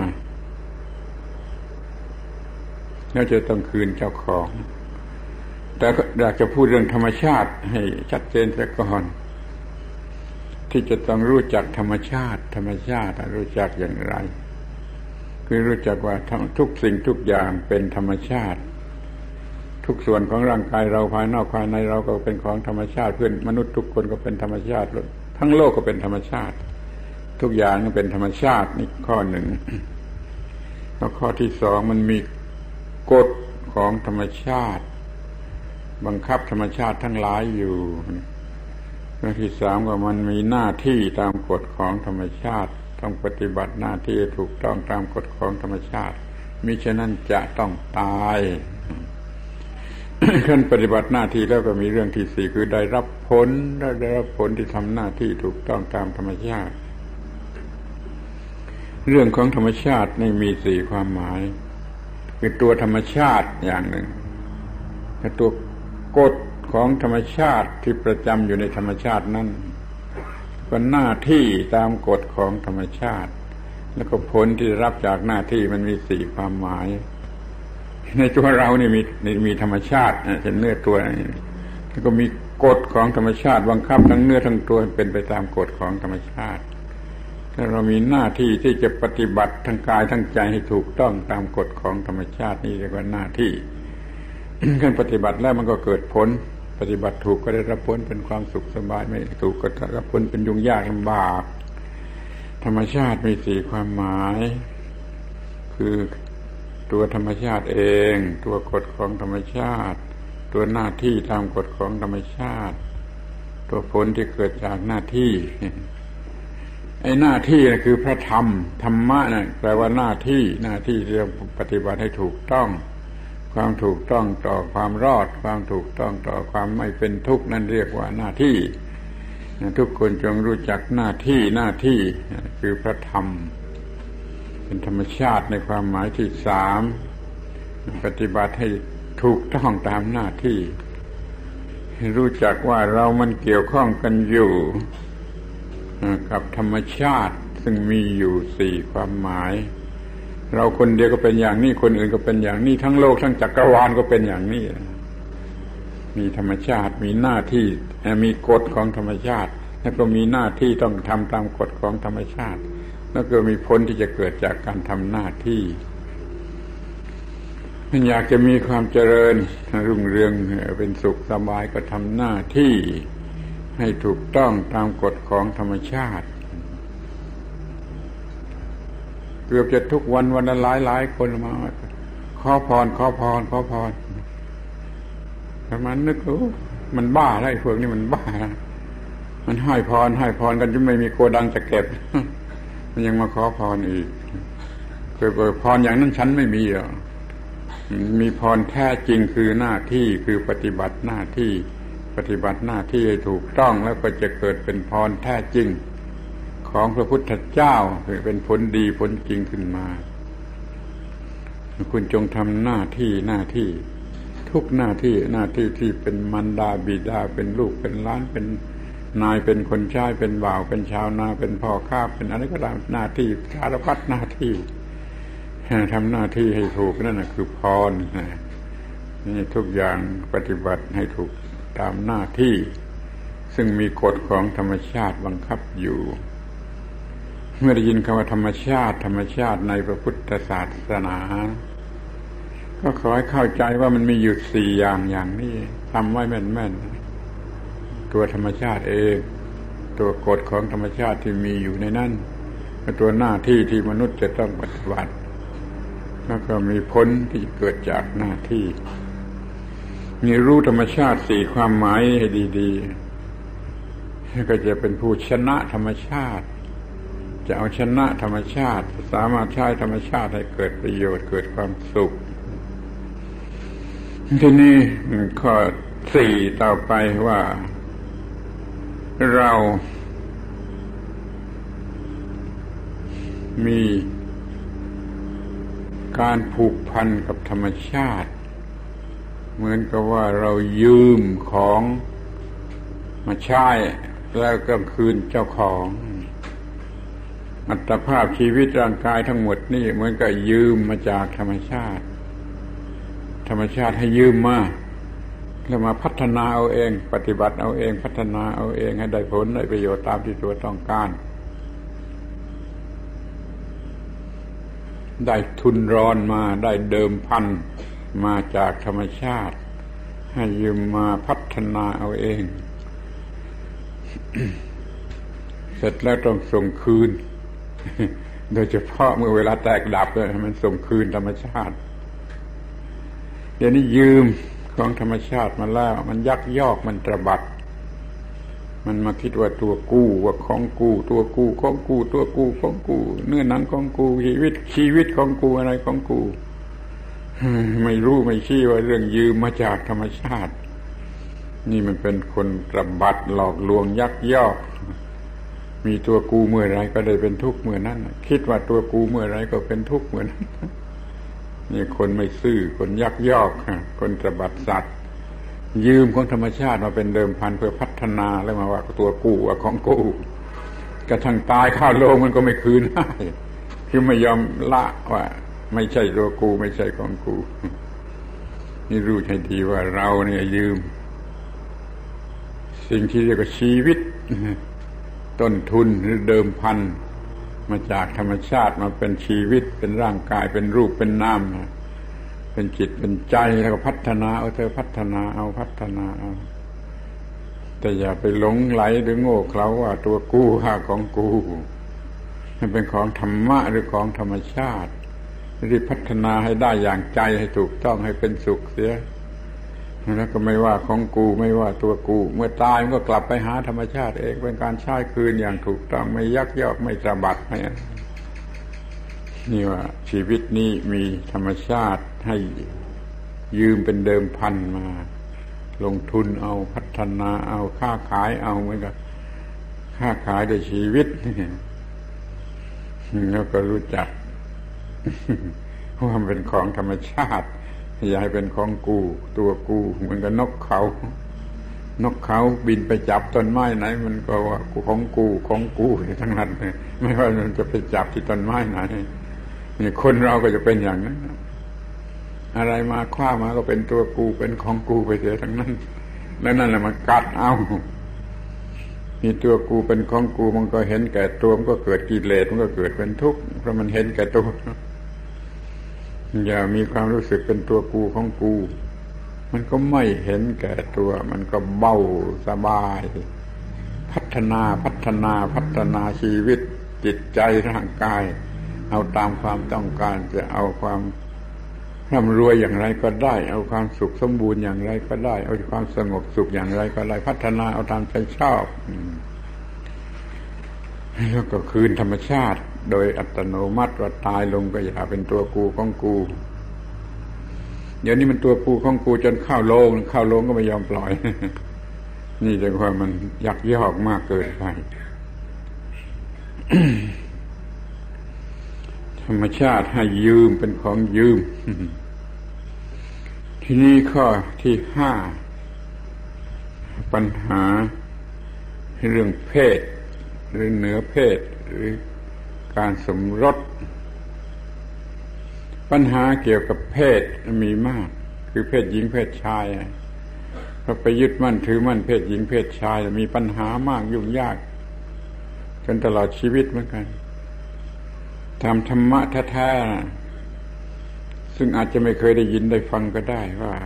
แล้วจะต้องคืนเจ้าของ แต่อยากจะพูดเรื่องธรรมชาติให้ชัดเจนสักก่อน ที่จะต้องรู้จักธรรมชาติ ธรรมชาติรู้จักอย่างไร คือรู้จักว่าทุกสิ่งทุกอย่างเป็นธรรมชาติ ทุกส่วนของร่างกายเราภายนอกภายในเราก็เป็นของธรรมชาติ เพื่อนมนุษย์ทุกคนก็เป็นธรรมชาติ ทั้งโลกก็เป็นธรรมชาติ ทุกอย่างเป็นธรรมชาตินี่ข้อหนึ่งแล้วข้อที่สองมันมีกฎของธรรมชาติ บังคับธรรมชาติทั้งหลายอยู่ เรื่อที่สามว่ามันมีหน้าที่ตามกฎของธรรมชาติ ต้องปฏิบัติหน้าที่ถูกต้องตามกฎของธรรมชาติมิฉะนั้นจะต้องตายขั้นปฏิบัติหน้าที่แล้วก็มีเรื่องที่สี่คือได้รับผลได้รับผลที่ทำหน้าที่ถูกต้องตามธรรมชาติ เรื่องของธรรมชาตินี่มีสี่ความหมาย คือตัวธรรมชาติอย่างหนึ่งแต่ตัวกฎ ของธรรมชาติที่ประจำอยู่ในธรรมชาตินั้น ก็หน้าที่ตามกฎของธรรมชาติ แล้วก็ผลที่รับจากหน้าที่มันมีสี่ความหมาย ในตัวเรานี่มีมีธรรมชาติเห็นเนื้อตัวแล้วก็มีกฎของธรรมชาติบังคับทั้งเนื้อทั้งตัวเป็นไปตามกฎของธรรมชาติถ้าเรามีหน้าที่ที่จะปฏิบัติทั้งกายทั้งใจให้ถูกต้องตามกฎของธรรมชาตินี่เรียกว่าหน้าที่ขึ้นปฏิบัติแล้วมันก็เกิดผล ปฏิบัติถูกก็ได้รับผลเป็นความสุขสบายไม่ถูกก็ได้รับผลเป็นยุ่งยากลำบาก ธรรมชาติมีสี่ความหมาย คือตัวธรรมชาติเอง ตัวกฎของธรรมชาติ ตัวหน้าที่ตามกฎของธรรมชาติ ตัวผลที่เกิดจากหน้าที่ไอ้หน้าที่นะคือพระธรรมธรรมะนะแปลว่าหน้าที่หน้าที่ที่จะปฏิบัติให้ถูกต้อง ความถูกต้องต่อความรอด ความถูกต้องต่อความไม่เป็นทุกข์นั่นเรียกว่าหน้าที่ ทุกคนจงรู้จักหน้าที่หน้าที่คือพระธรรม เป็นธรรมชาติในความหมายที่สามปฏิบัติให้ถูกต้องตามหน้าที่ รู้จักว่าเรามันเกี่ยวข้องกันอยู่กับธรรมชาติซึ่งมีอยู่สี่ความหมาย เราคนเดียวก็เป็นอย่างนี้คนอื่นก็เป็นอย่างนี้ทั้งโลกทั้งจักรวาลก็เป็นอย่างนี้ มีธรรมชาติมีหน้าที่มีกฎของธรรมชาติ แล้วก็มีหน้าที่ต้องทำตามกฎของธรรมชาติ แล้วก็มีผลที่จะเกิดจากการทำหน้าที่มันอยากจะมีความเจริญรุ่งเรืองเป็นสุขสบายก็ทำหน้าที่ ให้ถูกต้องตามกฎของธรรมชาติ เกือบจะทุกวันวันละหลายหลายคนมาขอพรขอพรขอพรประมาณนึกรู้มันบ้าไอ้พวกนี้มันบ้า มันให้พรให้พรกันจนไม่มีโกดังจะเก็บ มันยังมาขอพรอีกเคยเปิดพรอย่างนั้นฉันไม่มีหรอกมีพรแท้จริงคือหน้าที่คือปฏิบัติหน้าที่ปฏิบัติหน้าที่ให้ถูกต้องแล้วก็จะเกิดเป็นพรแท้จริง ของพระพุทธเจ้าเป็นผลดีผลจริงขึ้นมา คุณจงทำหน้าที่หน้าที่ ทุกหน้าที่หน้าที่ที่เป็นมันดาบิดาเป็นลูกเป็นล้านเป็นนายเป็นคนใช้เป็นบ่าว เป็นชาวนาเป็นพ่อข้าเป็นอะไรก็ตามหน้าที่สารพัดหน้าที่ทำหน้าที่ให้ถูกนั่นนะคือพรนี่ทุกอย่างปฏิบัติให้ถูกตามหน้าที่ ซึ่งมีกฎของธรรมชาติบังคับอยู่ เมื่อได้ยินคำว่าธรรมชาติ ธรรมชาติในพระพุทธศาสนา ก็ขอให้เข้าใจว่ามันมีอยู่สี่อย่างอย่างนี้ทำไว้แม่นๆตัวธรรมชาติเอง ตัวกฎของธรรมชาติที่มีอยู่ในนั้นตัวหน้าที่ที่มนุษย์จะต้องปฏิบัติ แล้วก็มีผลที่เกิดจากหน้าที่ มีรู้ธรรมชาติสี่ความหมายให้ดี ๆ ก็จะเป็นผู้ชนะธรรมชาติ จะเอาชนะธรรมชาติ สามารถใช้ธรรมชาติให้เกิดประโยชน์เกิดความสุข ที่นี้ข้อสี่ต่อไปว่า เรามีการผูกพันกับธรรมชาติ เหมือนกับว่าเรายืมของมาใช้แล้วก็คืนเจ้าของ อัตภาพชีวิตร่างกายทั้งหมดนี่เหมือนกับยืมมาจากธรรมชาติ ธรรมชาติให้ยืมมาแล้วมาพัฒนาเอาเอง ปฏิบัติเอาเอง พัฒนาเอาเองให้ได้ผลได้ประโยชน์ตามที่ตัวต้องการ ได้ทุนร้อนมาได้เดิมพันมาจากธรรมชาติ ให้ยืมมาพัฒนาเอาเอง เสร็จแล้วต้องส่งคืน โดยเฉพาะเมื่อเวลาแตกดับเลยมันส่งคืนธรรมชาติ เดี๋ยวนี้ยืมของธรรมชาติมาแล้ว มันยักยอกมันตระบัด มันมาคิดว่าตัวกู้ว่าของกูตัวกูของกูตัวกูของกูเนื้อหนังของกูชีวิตชีวิตของกูอะไรของกูไม่รู้ไม่ชี้ว่าเรื่องยืมมาจากธรรมชาติ นี่มันเป็นคนกระบัดหลอกลวงยักยอก มีตัวกูเมื่อไรก็ได้เป็นทุกข์เมื่อนั้นคิดว่าตัวกูเมื่อไรก็เป็นทุกข์เหมือนนี่คนไม่ซื่อคนยักยอกคนกระบัดสัตว์ ยืมของธรรมชาติมาเป็นเดิมพันเพื่อพัฒนาแล้วมาว่าตัวกูว่าของกูกระทั่งตายข้าวโลงมันก็ไม่คืนได้คือไม่ยอมละว่า ไม่ใช่ตัวกูไม่ใช่ของกู นี่รู้ใช่ดีว่าเราเนี่ยยืม สิ่งที่เรียกว่าชีวิต ต้นทุนหรือเดิมพันมาจากธรรมชาติมาเป็นชีวิตเป็นร่างกายเป็นรูปเป็นนามเป็นจิตเป็นใจแล้วก็พัฒนาเอาเธอพัฒนาเอาพัฒนาเอาแต่อย่าไปหลงไหลหรือโง่เขลาว่าตัวกู้ค่าของกูมันเป็นของธรรมะหรือของธรรมชาติที่พัฒนาให้ได้อย่างใจให้ถูกต้องให้เป็นสุขเสีย แล้วก็ไม่ว่าของกูไม่ว่าตัวกู เมื่อตายมันก็กลับไปหาธรรมชาติเองเป็นการใช้คืนอย่างถูกต้องไม่ยักยอกไม่สะบัดไม่นี่ว่า ชีวิตนี้มีธรรมชาติให้ยืมเป็นเดิมพันมา ลงทุนเอาพัฒนาเอาค้าขายเอาเหมือนกับค้าขายด้วยชีวิตแล้วก็รู้จักว่ามันเป็นของธรรมชาติ อย่าให้เป็นของกู ตัวกูเหมือนกับนกเขา นกเขาบินไปจับต้นไม้ไหน มันก็ว่าของกูของกูทั้งนั้นไม่ว่ามันจะไปจับที่ต้นไม้ไหนนี่คนเราก็จะเป็นอย่างนั้นอะไรมาคว้ามาก็เป็นตัวกูเป็นของกูไปเสียทั้งนั้น แล้วนั่นแหละมันกัดเอามีตัวกูเป็นของกูมันก็เห็นแก่ตัวมันก็เกิดกิเลสมันก็เกิดเป็นทุกข์เพราะมันเห็นแก่ตัว อย่ามีความรู้สึกเป็นตัวกูของกู มันก็ไม่เห็นแก่ตัว มันก็เบาสบาย พัฒนาพัฒนาพัฒนาชีวิตจิตใจร่างกาย เอาตามความต้องการจะเอาความร่ำรวยอย่างไรก็ได้ เอาความสุขสมบูรณ์อย่างไรก็ได้ เอาความสงบสุขอย่างไรก็ได้พัฒนาเอาตามใจชอบแล้วก็คืนธรรมชาติ โดยอัตโนมัติว่าตายลงก็อย่าเป็นตัวกูของกู เดี๋ยวนี้มันตัวกูของกูจนเข้าโลงเข้าโลงก็ไม่ยอมปล่อย นี่จะว่ามันยักยอกมากเกินไปธรรมชาติให้ยืมเป็นของยืม ทีนี้ข้อที่ห้าปัญหาเรื่องเพศ หรือเหนือเพศหรือ การสมรส ปัญหาเกี่ยวกับเพศมีมาก คือเพศหญิงเพศชายพอไปยึดมั่นถือมั่นเพศหญิงเพศชายมีปัญหามากยุ่งยากจนตลอดชีวิตเหมือนกันทำธรรมะแท้ๆซึ่งอาจจะไม่เคยได้ยินได้ฟังก็ได้ว่า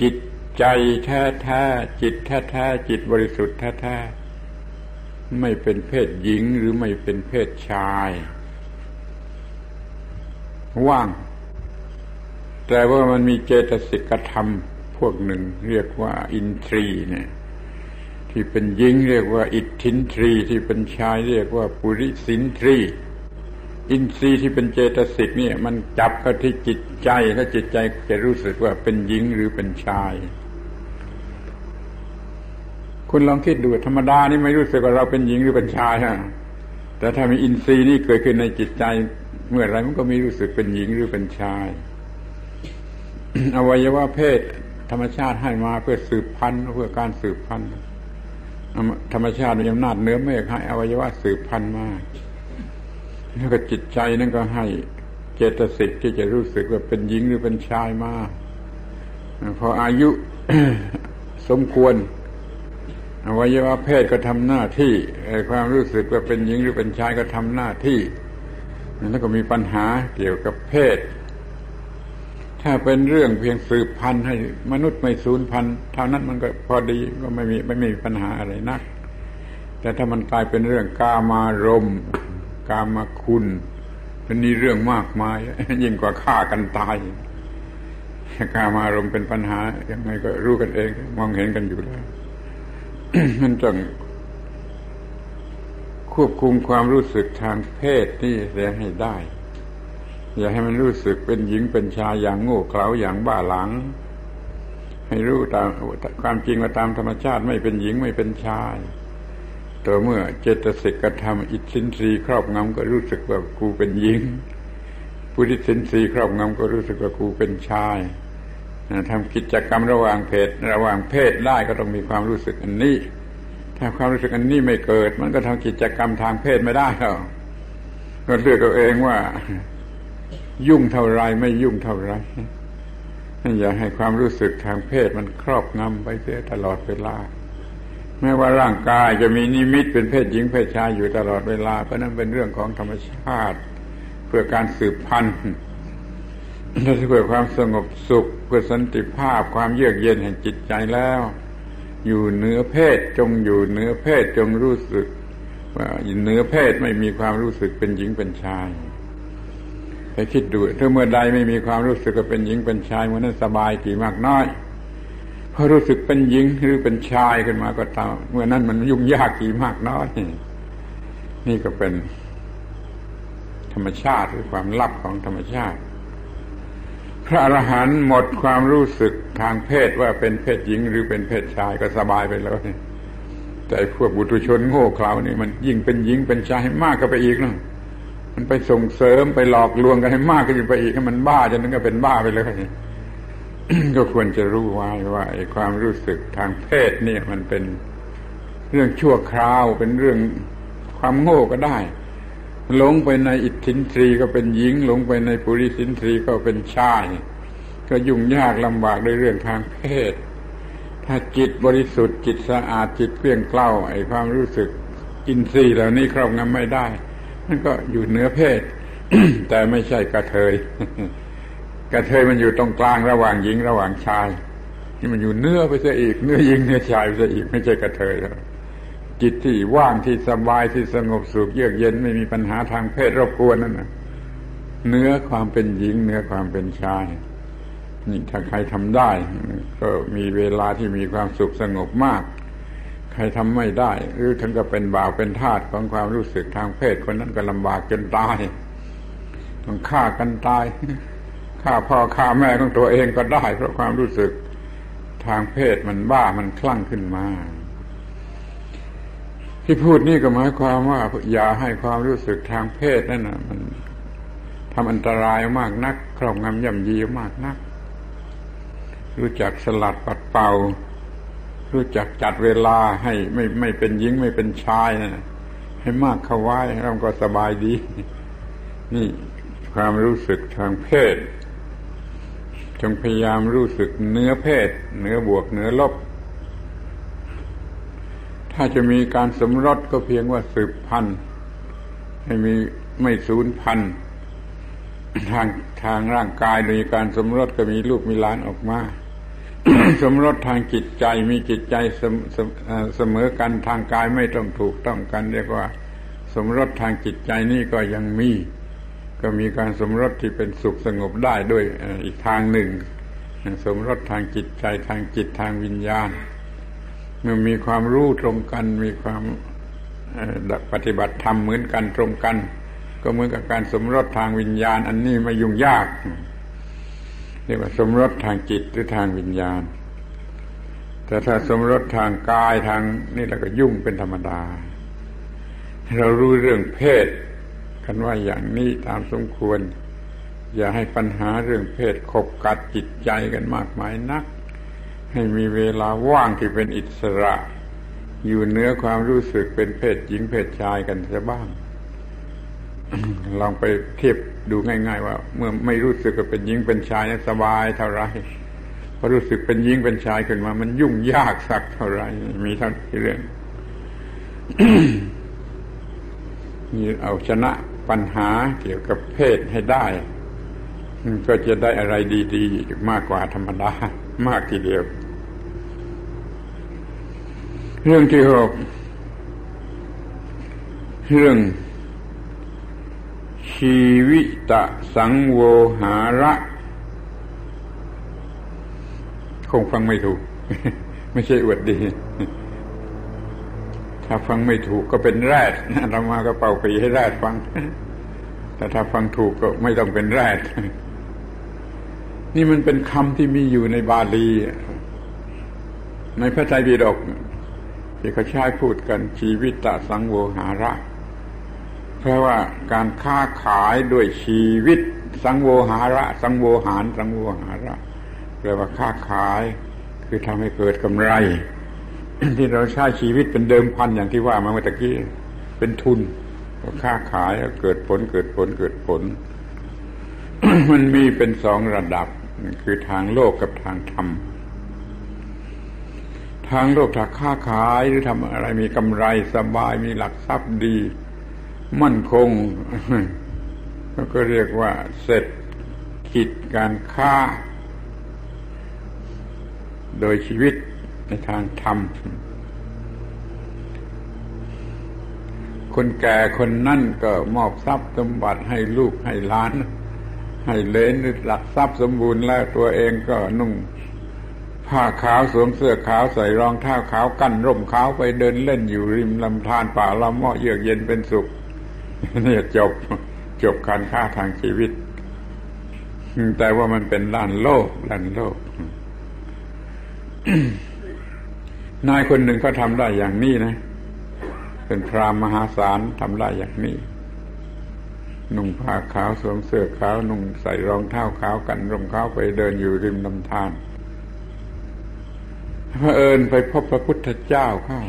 จิตใจแท้ๆจิตแท้ๆจิตบริสุทธิ์แท้ๆ ไม่เป็นเพศหญิงหรือไม่เป็นเพศชาย ว่าง แต่ว่ามันมีเจตสิกธรรมพวกหนึ่ง เรียกว่าอินทรีเนี่ย ที่เป็นหญิงเรียกว่าอิทธินทรี ที่เป็นชายเรียกว่าปุริสินทรี อินทรีย์ที่เป็นเจตสิกเนี่ย มันจับเข้าที่จิตใจแล้วจิตใจจะรู้สึกว่าเป็นหญิงหรือเป็นชาย คุณลองคิดดูธรรมดานี่ไม่รู้สึกว่าเราเป็นหญิงหรือเป็นชายฮะแต่ถ้ามีอินทรีย์นี่เกิดขึ้นในจิตใจ เมื่อไรมันก็มีรู้สึกเป็นหญิงหรือเป็นชาย อวัยวะเพศ ธรรมชาติให้มาเพื่อสืบพันธุ์เพื่อการสืบพันธุ์ธรรมชาติมีอำนาจเนื้อเมฆให้อวัยวะสืบพันธุ์มาแล้วก็จิตใจนั่นก็ให้เจตสิกที่จะรู้สึกว่าเป็นหญิงหรือเป็นชายมาพออายุสมควร อวัยวะเพศก็ทำหน้าที่ความรู้สึกว่าเป็นหญิงหรือเป็นชายก็ทำหน้าที่แล้วก็มีปัญหาเกี่ยวกับเพศ ถ้าเป็นเรื่องเพียงสืบพันธุ์ให้มนุษย์ไม่สูญพันธุ์เท่านั้นมันก็พอดีก็ไม่มีไม่มีปัญหาอะไรนัก แต่ถ้ามันกลายเป็นเรื่องกามารมกามาคุณเป็นนี่เรื่องมากมาย ยิ่งกว่าฆ่ากันตายกามารมเป็นปัญหายังไงก็รู้กันเอง มองเห็นกันอยู่แล้ว มันต้องควบคุมความรู้สึกทางเพศนี่เสียให้ได้ อย่าให้มันรู้สึกเป็นหญิงเป็นชายอย่างโง่เขลาอย่างบ้าหลัง ให้รู้ตามความจริงว่าตามธรรมชาติไม่เป็นหญิงไม่เป็นชายตัวเมื่อเจตสิกกระทำอิสินทรีครอบงำก็รู้สึกว่ากูเป็นหญิงปุถิสินทรีครอบงำก็รู้สึกว่ากูเป็นชาย ทำกิจกรรมระหว่างเพศระหว่างเพศได้ก็ต้องมีความรู้สึกอันนี้ ถ้าความรู้สึกอันนี้ไม่เกิด มันก็ทำกิจกรรมทางเพศไม่ได้หรอกก็เลือกเอาเองว่า ยุ่งเท่าไรไม่ยุ่งเท่าไรอย่าให้ความรู้สึกทางเพศมันครอบงำไปเสียตลอดเวลาแม้ว่าร่างกายจะมีนิมิตเป็นเพศหญิงเพศชายอยู่ตลอดเวลา เพราะนั้นเป็นเรื่องของธรรมชาติ เพื่อการสืบพันธุ์ เพื่อความสงบสุข เพื่อสันติภาพความเยือกเย็นแห่งจิตใจแล้ว อยู่เหนือเพศจงอยู่เหนือเพศจงรู้สึกว่าเหนือเพศไม่มีความรู้สึกเป็นหญิงเป็นชายไปคิดดูถ้าเมื่อใดไม่มีความรู้สึกว่าเป็นหญิงเป็นชายเมื่อนั้นสบายกี่มากน้อยพอรู้สึกเป็นหญิงหรือเป็นชายขึ้นมาก็ตามเมื่อนั้นมันยุ่งยากกี่มากน้อยนี่ก็เป็นธรรมชาติหรือความลับของธรรมชาติ พระอรหันต์หมดความรู้สึกทางเพศว่าเป็นเพศหญิงหรือเป็นเพศชายก็สบายไปแล้วแต่พวกบุตุชนโง่เขลานี่มันยิ่งเป็นหญิงเป็นชายมากก็ไปอีกนะมันไปส่งเสริมไปหลอกลวงกันให้มากขึ้นไปอีกให้มันบ้าจนนั้นก็เป็นบ้าไปเลย ก็ควรจะรู้ไว้ว่าไอ้ความรู้สึกทางเพศเนี่ยมันเป็นเรื่องชั่วคราวเป็นเรื่องความโง่ก็ได้ หลงไปในอิทธินทรีก็เป็นหญิง หลงไปในปุริสินทรีก็เป็นชาย ก็ยุ่งยากลำบากในเรื่องทางเพศ ถ้าจิตบริสุทธิ์จิตสะอาดจิตเกลี้ยงเกล้าไอ้ความรู้สึกอินทรีย์เหล่านี้ครอบงำไม่ได้มันก็อยู่เหนือเพศ แต่ไม่ใช่กระเทยกระเทยมันอยู่ตรงกลางระหว่างหญิงระหว่างชาย นี่มันอยู่เนื้อไปซะอีกเนื้อหญิงเนื้อชายไปซะอีกไม่ใช่กระเทยแล้ว จิตที่ว่างที่สบายที่สงบสุขเยือกเย็นไม่มีปัญหาทางเพศรบกวนนั่นนะเนื้อความเป็นหญิงเนื้อความเป็นชายนี่ถ้าใครทำได้ ก็มีเวลาที่มีความสุขสงบมาก ใครทำไม่ได้ หรือถึงก็เป็นบ่าวเป็นทาสของความรู้สึกทางเพศคนนั้นก็ลำบากจนตายต้องฆ่ากันตายฆ่าพ่อฆ่าแม่ของตัวเองก็ได้ เพราะความรู้สึกทางเพศมันบ้ามันคลั่งขึ้นมา ที่พูดนี่ก็หมายความว่า อย่าให้ความรู้สึกทางเพศนั่นนะมันทำอันตรายมากนัก ครอบงำย่ำยีมากนัก รู้จักสลัดปัดเป่า รู้จักจัดเวลาให้ไม่ไม่เป็นหญิงไม่เป็นชายนะให้มากเข้าไว้เราก็สบายดี นี่ความรู้สึกทางเพศ จงพยายามรู้สึกเนื้อเพศเนื้อบวกเนื้อลบ ถ้าจะมีการสมรสก็เพียงว่าสืบพันธุ์ให้มีไม่สูญพันธุ์ทางทางร่างกายมีการสมรสก็มีลูกมีหลานออกมา สมรสทางจิตใจมีจิตใจเสมอกันทางกายไม่ต้องถูกต้องกันเรียกว่า สมรสทางจิตใจนี่ก็ยังมี ก็มีการสมรสที่เป็นสุขสงบได้ด้วยอีกทางหนึ่ง สมรสทางจิตใจทางจิตทางวิญญาณ มื่อมีความรู้ตรงกัน มีความปฏิบัติธรรมเหมือนกันตรงกัน ก็เหมือนกับการสมรสทางวิญญาณ อันนี้ไม่ยุ่งยากเรียกว่าสมรสทางจิตหรือทางวิญญาณ แต่ถ้าสมรสทางกายทางนี่เราก็ยุ่งเป็นธรรมดา เรารู้เรื่องเพศ กันว่าอย่างนี้ตามสมควร อย่าให้ปัญหาเรื่องเพศขบกัดจิตใจกันมากมายนัก ให้มีเวลาว่างที่เป็นอิสระ อยู่เนื้อความรู้สึกเป็นเพศหญิงเพศชายกันซะบ้าง ลองไปเทียบดูง่าย ๆ ว่า เมื่อไม่รู้สึกว่าเป็นหญิงเป็นชายสบายเท่าไรพอรู้สึกเป็นหญิงเป็นชายขึ้นมา มันยุ่งยากสักเท่าไรมีเท่าที่เรื่องนี่เอาชนะปัญหาเกี่ยวกับเพศให้ได้ก็จะได้อะไรดี ๆ มากกว่าธรรมดามากทีเดียว เรื่องที่หกเรื่องชีวิตะสังโวหาระ คงฟังไม่ถูก ไม่ใช่อวดดี ถ้าฟังไม่ถูกก็เป็นแรดเรามาก็เป่าปีให้แรดฟัง แต่ถ้าฟังถูกก็ไม่ต้องเป็นแรด นี่มันเป็นคำที่มีอยู่ในบาลีในพระไตรปิฎก ที่เขาใช้พูดกันชีวิตตสังโวหาระแปลว่าการค้าขายด้วยชีวิตสังโวหาระ สังโวหารสังโวหาระแปลว่าค้าขายคือทำให้เกิดกำไร ที่เราใช้ชีวิตเป็นเดิมพันอย่างที่ว่ามาเมื่อกี้เป็นทุนค้าขายเกิดผลเกิดผลเกิดผล มันมีเป็นสองระดับ คือทางโลกกับทางธรรมางโลกถ้าค้าขายหรือทำอะไรมีกำไรสบายมีหลักทรัพย์ดี มั่นคงก็เรียกว่าเสร็จกิจการค้า โดยชีวิตในทางธรรม คนแก่คนนั่นก็มอบทรัพย์สมบัติให้ลูกให้ล้าน ให้เลนหรือหลักทรัพย์สมบูรณ์แล้วตัวเองก็นุ่ง ผ้าขาวสวมเสื้อขาวใส่รองเท้าขาวกั้นร่มขาวไปเดินเล่นอยู่ริมลำธารป่าละเมาะเยือกเย็นเป็นสุขนี่จบจบการค้าทางชีวิต แต่ว่ามันเป็นด้านโลกด้านโลก นายคนหนึ่งก็ทำได้อย่างนี้นะ เป็นพรามมหาศาลทำได้อย่างนี้นุ่งผ้าขาวสวมเสื้อขาวนุ่งใส่รองเท้าขาวกันรองเท้าไปเดินอยู่ริมลำธาร พระเอิญไปพบพระพุทธเจ้าเข้า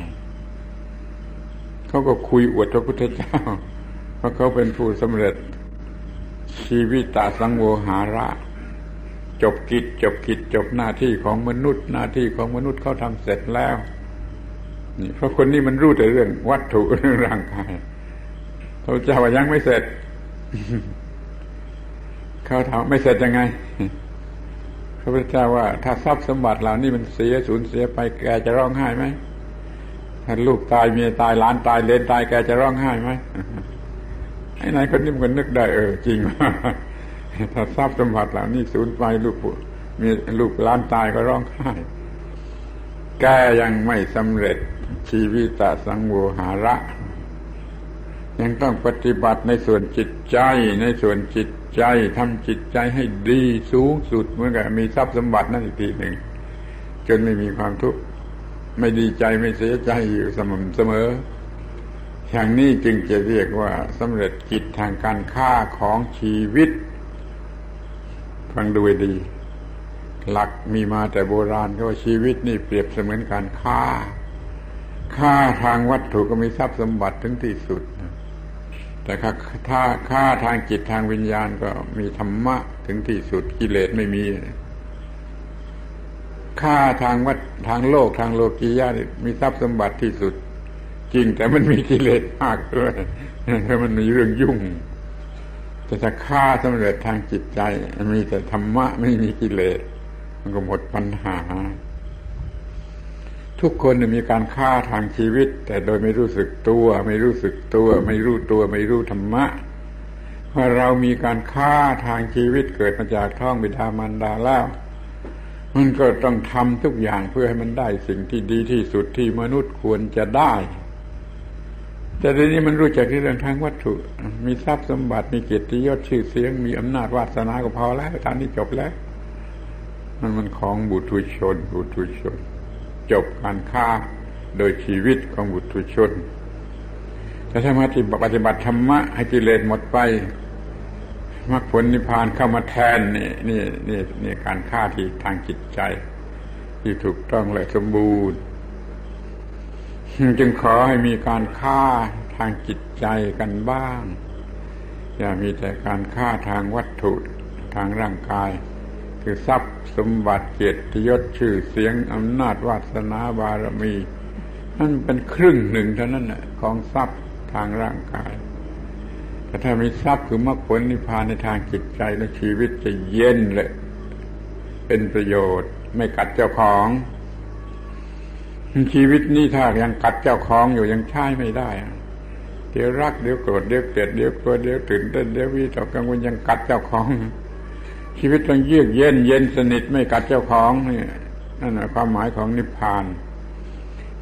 เขาก็คุยอวดพระพุทธเจ้าเพราะเขาเป็นผู้สำเร็จ ชีวิตตาสังโวหาระ จบกิจจบกิจจบหน้าที่ของมนุษย์ หน้าที่ของมนุษย์เขาทำเสร็จแล้วนี่เพราะคนนี้มันรู้แต่เรื่องวัตถุเรื่องร่างกายพระเจ้าว่ายังไม่เสร็จ เขาถามไม่เสร็จยังไง พระพุทธเจ้าว่า ถ้าทรัพย์สมบัติเหล่านี้มันเสียสูญเสียไปแกจะร้องไห้ไหมถ้าลูกตายเมียตายหลานตายเลนตายแกจะร้องไห้ไหมไอ้นายคนนี้มันนึกได้เออจริงถ้าทรัพย์สมบัติเหล่านี้สูญไปลูกมีลูกหลานตายก็ร้องไห้แกยังไม่สำเร็จชีวิตสังโวหาระ ยังต้องปฏิบัติในส่วนจิตใจในส่วนจิต ใจทำจิตใจให้ดีสูงสุดเหมือนกับมีทรัพย์สมบัตินั่นอีกทีหนึ่งจนไม่มีความทุกข์ไม่ดีใจไม่เสียใจอยู่สม่ำเสมอ อย่างนี้จึงจะเรียกว่าสำเร็จจิตทางการฆ่าของชีวิต ฟังดูดี หลักมีมาแต่โบราณก็ว่าชีวิตนี่เปรียบเสมือนการฆ่าฆ่าทางวัตถุก็มีทรัพย์สมบัติถึงที่สุด แต่ถ้าฆ่าทางจิตทางวิญญาณก็มีธรรมะถึงที่สุดกิเลสไม่มี ค่าทางวัดทางโลกทางโลกียะมีทรัพย์สมบัติที่สุด จริงแต่มันมีกิเลสมากด้วยเพราะมันมีเรื่องยุ่ง แต่ถ้าค่าสำเร็จทางจิตใจ มีแต่ธรรมะไม่มีกิเลสมันก็หมดปัญหา ทุกคนมีการฆ่าทางชีวิต แต่โดยไม่รู้สึกตัว ไม่รู้สึกตัว ไม่รู้ตัว ไม่รู้ธรรมะเพราเรามีการฆ่าทางชีวิตเกิดมาจากท้องบิดามารดาแล้ว มันก็ต้องทำทุกอย่างเพื่อให้มันได้สิ่งที่ดีที่สุดที่มนุษย์ควรจะได้ แต่ทีนี้มันรู้จักเรื่องทางวัตถุ มีทรัพย์สมบัติมีเกียรติยศชื่อเสียง มีอำนาจวาสนาก็พอแล้วทานนี้จบแล้ว มันมันของบุตรชนบุตรชน จบการฆ่าโดยชีวิตของบุตรชนแต่ถ้ามาปฏิบัติธรรมะให้กิเลสหมดไปมรรคผลนิพพานเข้ามาแทนนี่นี่นี่นี่การฆ่าที่ทางจิตใจ ที่ถูกต้องและสมบูรณ์ จึงขอให้มีการฆ่าทางจิตใจกันบ้าง อย่ามีแต่การฆ่าทางวัตถุทางร่างกาย คือทรัพย์สมบัติเกียรติยศชื่อเสียงอำนาจวาสนาบารมีนั่นเป็นครึ่งหนึ่งเท่านั้นของทรัพย์ทางร่างกาย แต่ถ้ามีทรัพย์คือมรรคผลนิพพานในทางจิตใจแล้วชีวิตจะเย็นเลยเป็นประโยชน์ ไม่กัดเจ้าของชีวิตนี้ถ้ายังกัดเจ้าของอยู่ยังใช้ไม่ได้ เดี๋ยวรักเดี๋ยวโกรธเดี๋ยวเกลียดเดี๋ยวกลัวเดี๋ยวตื่นเต้นเดี๋ยววิตกกังวลยังกัดเจ้าของ ชีวิตต้องเยือกเย็นเย็นสนิทไม่กัดเจ้าของนี่นั่นแหละความหมายของนิพพาน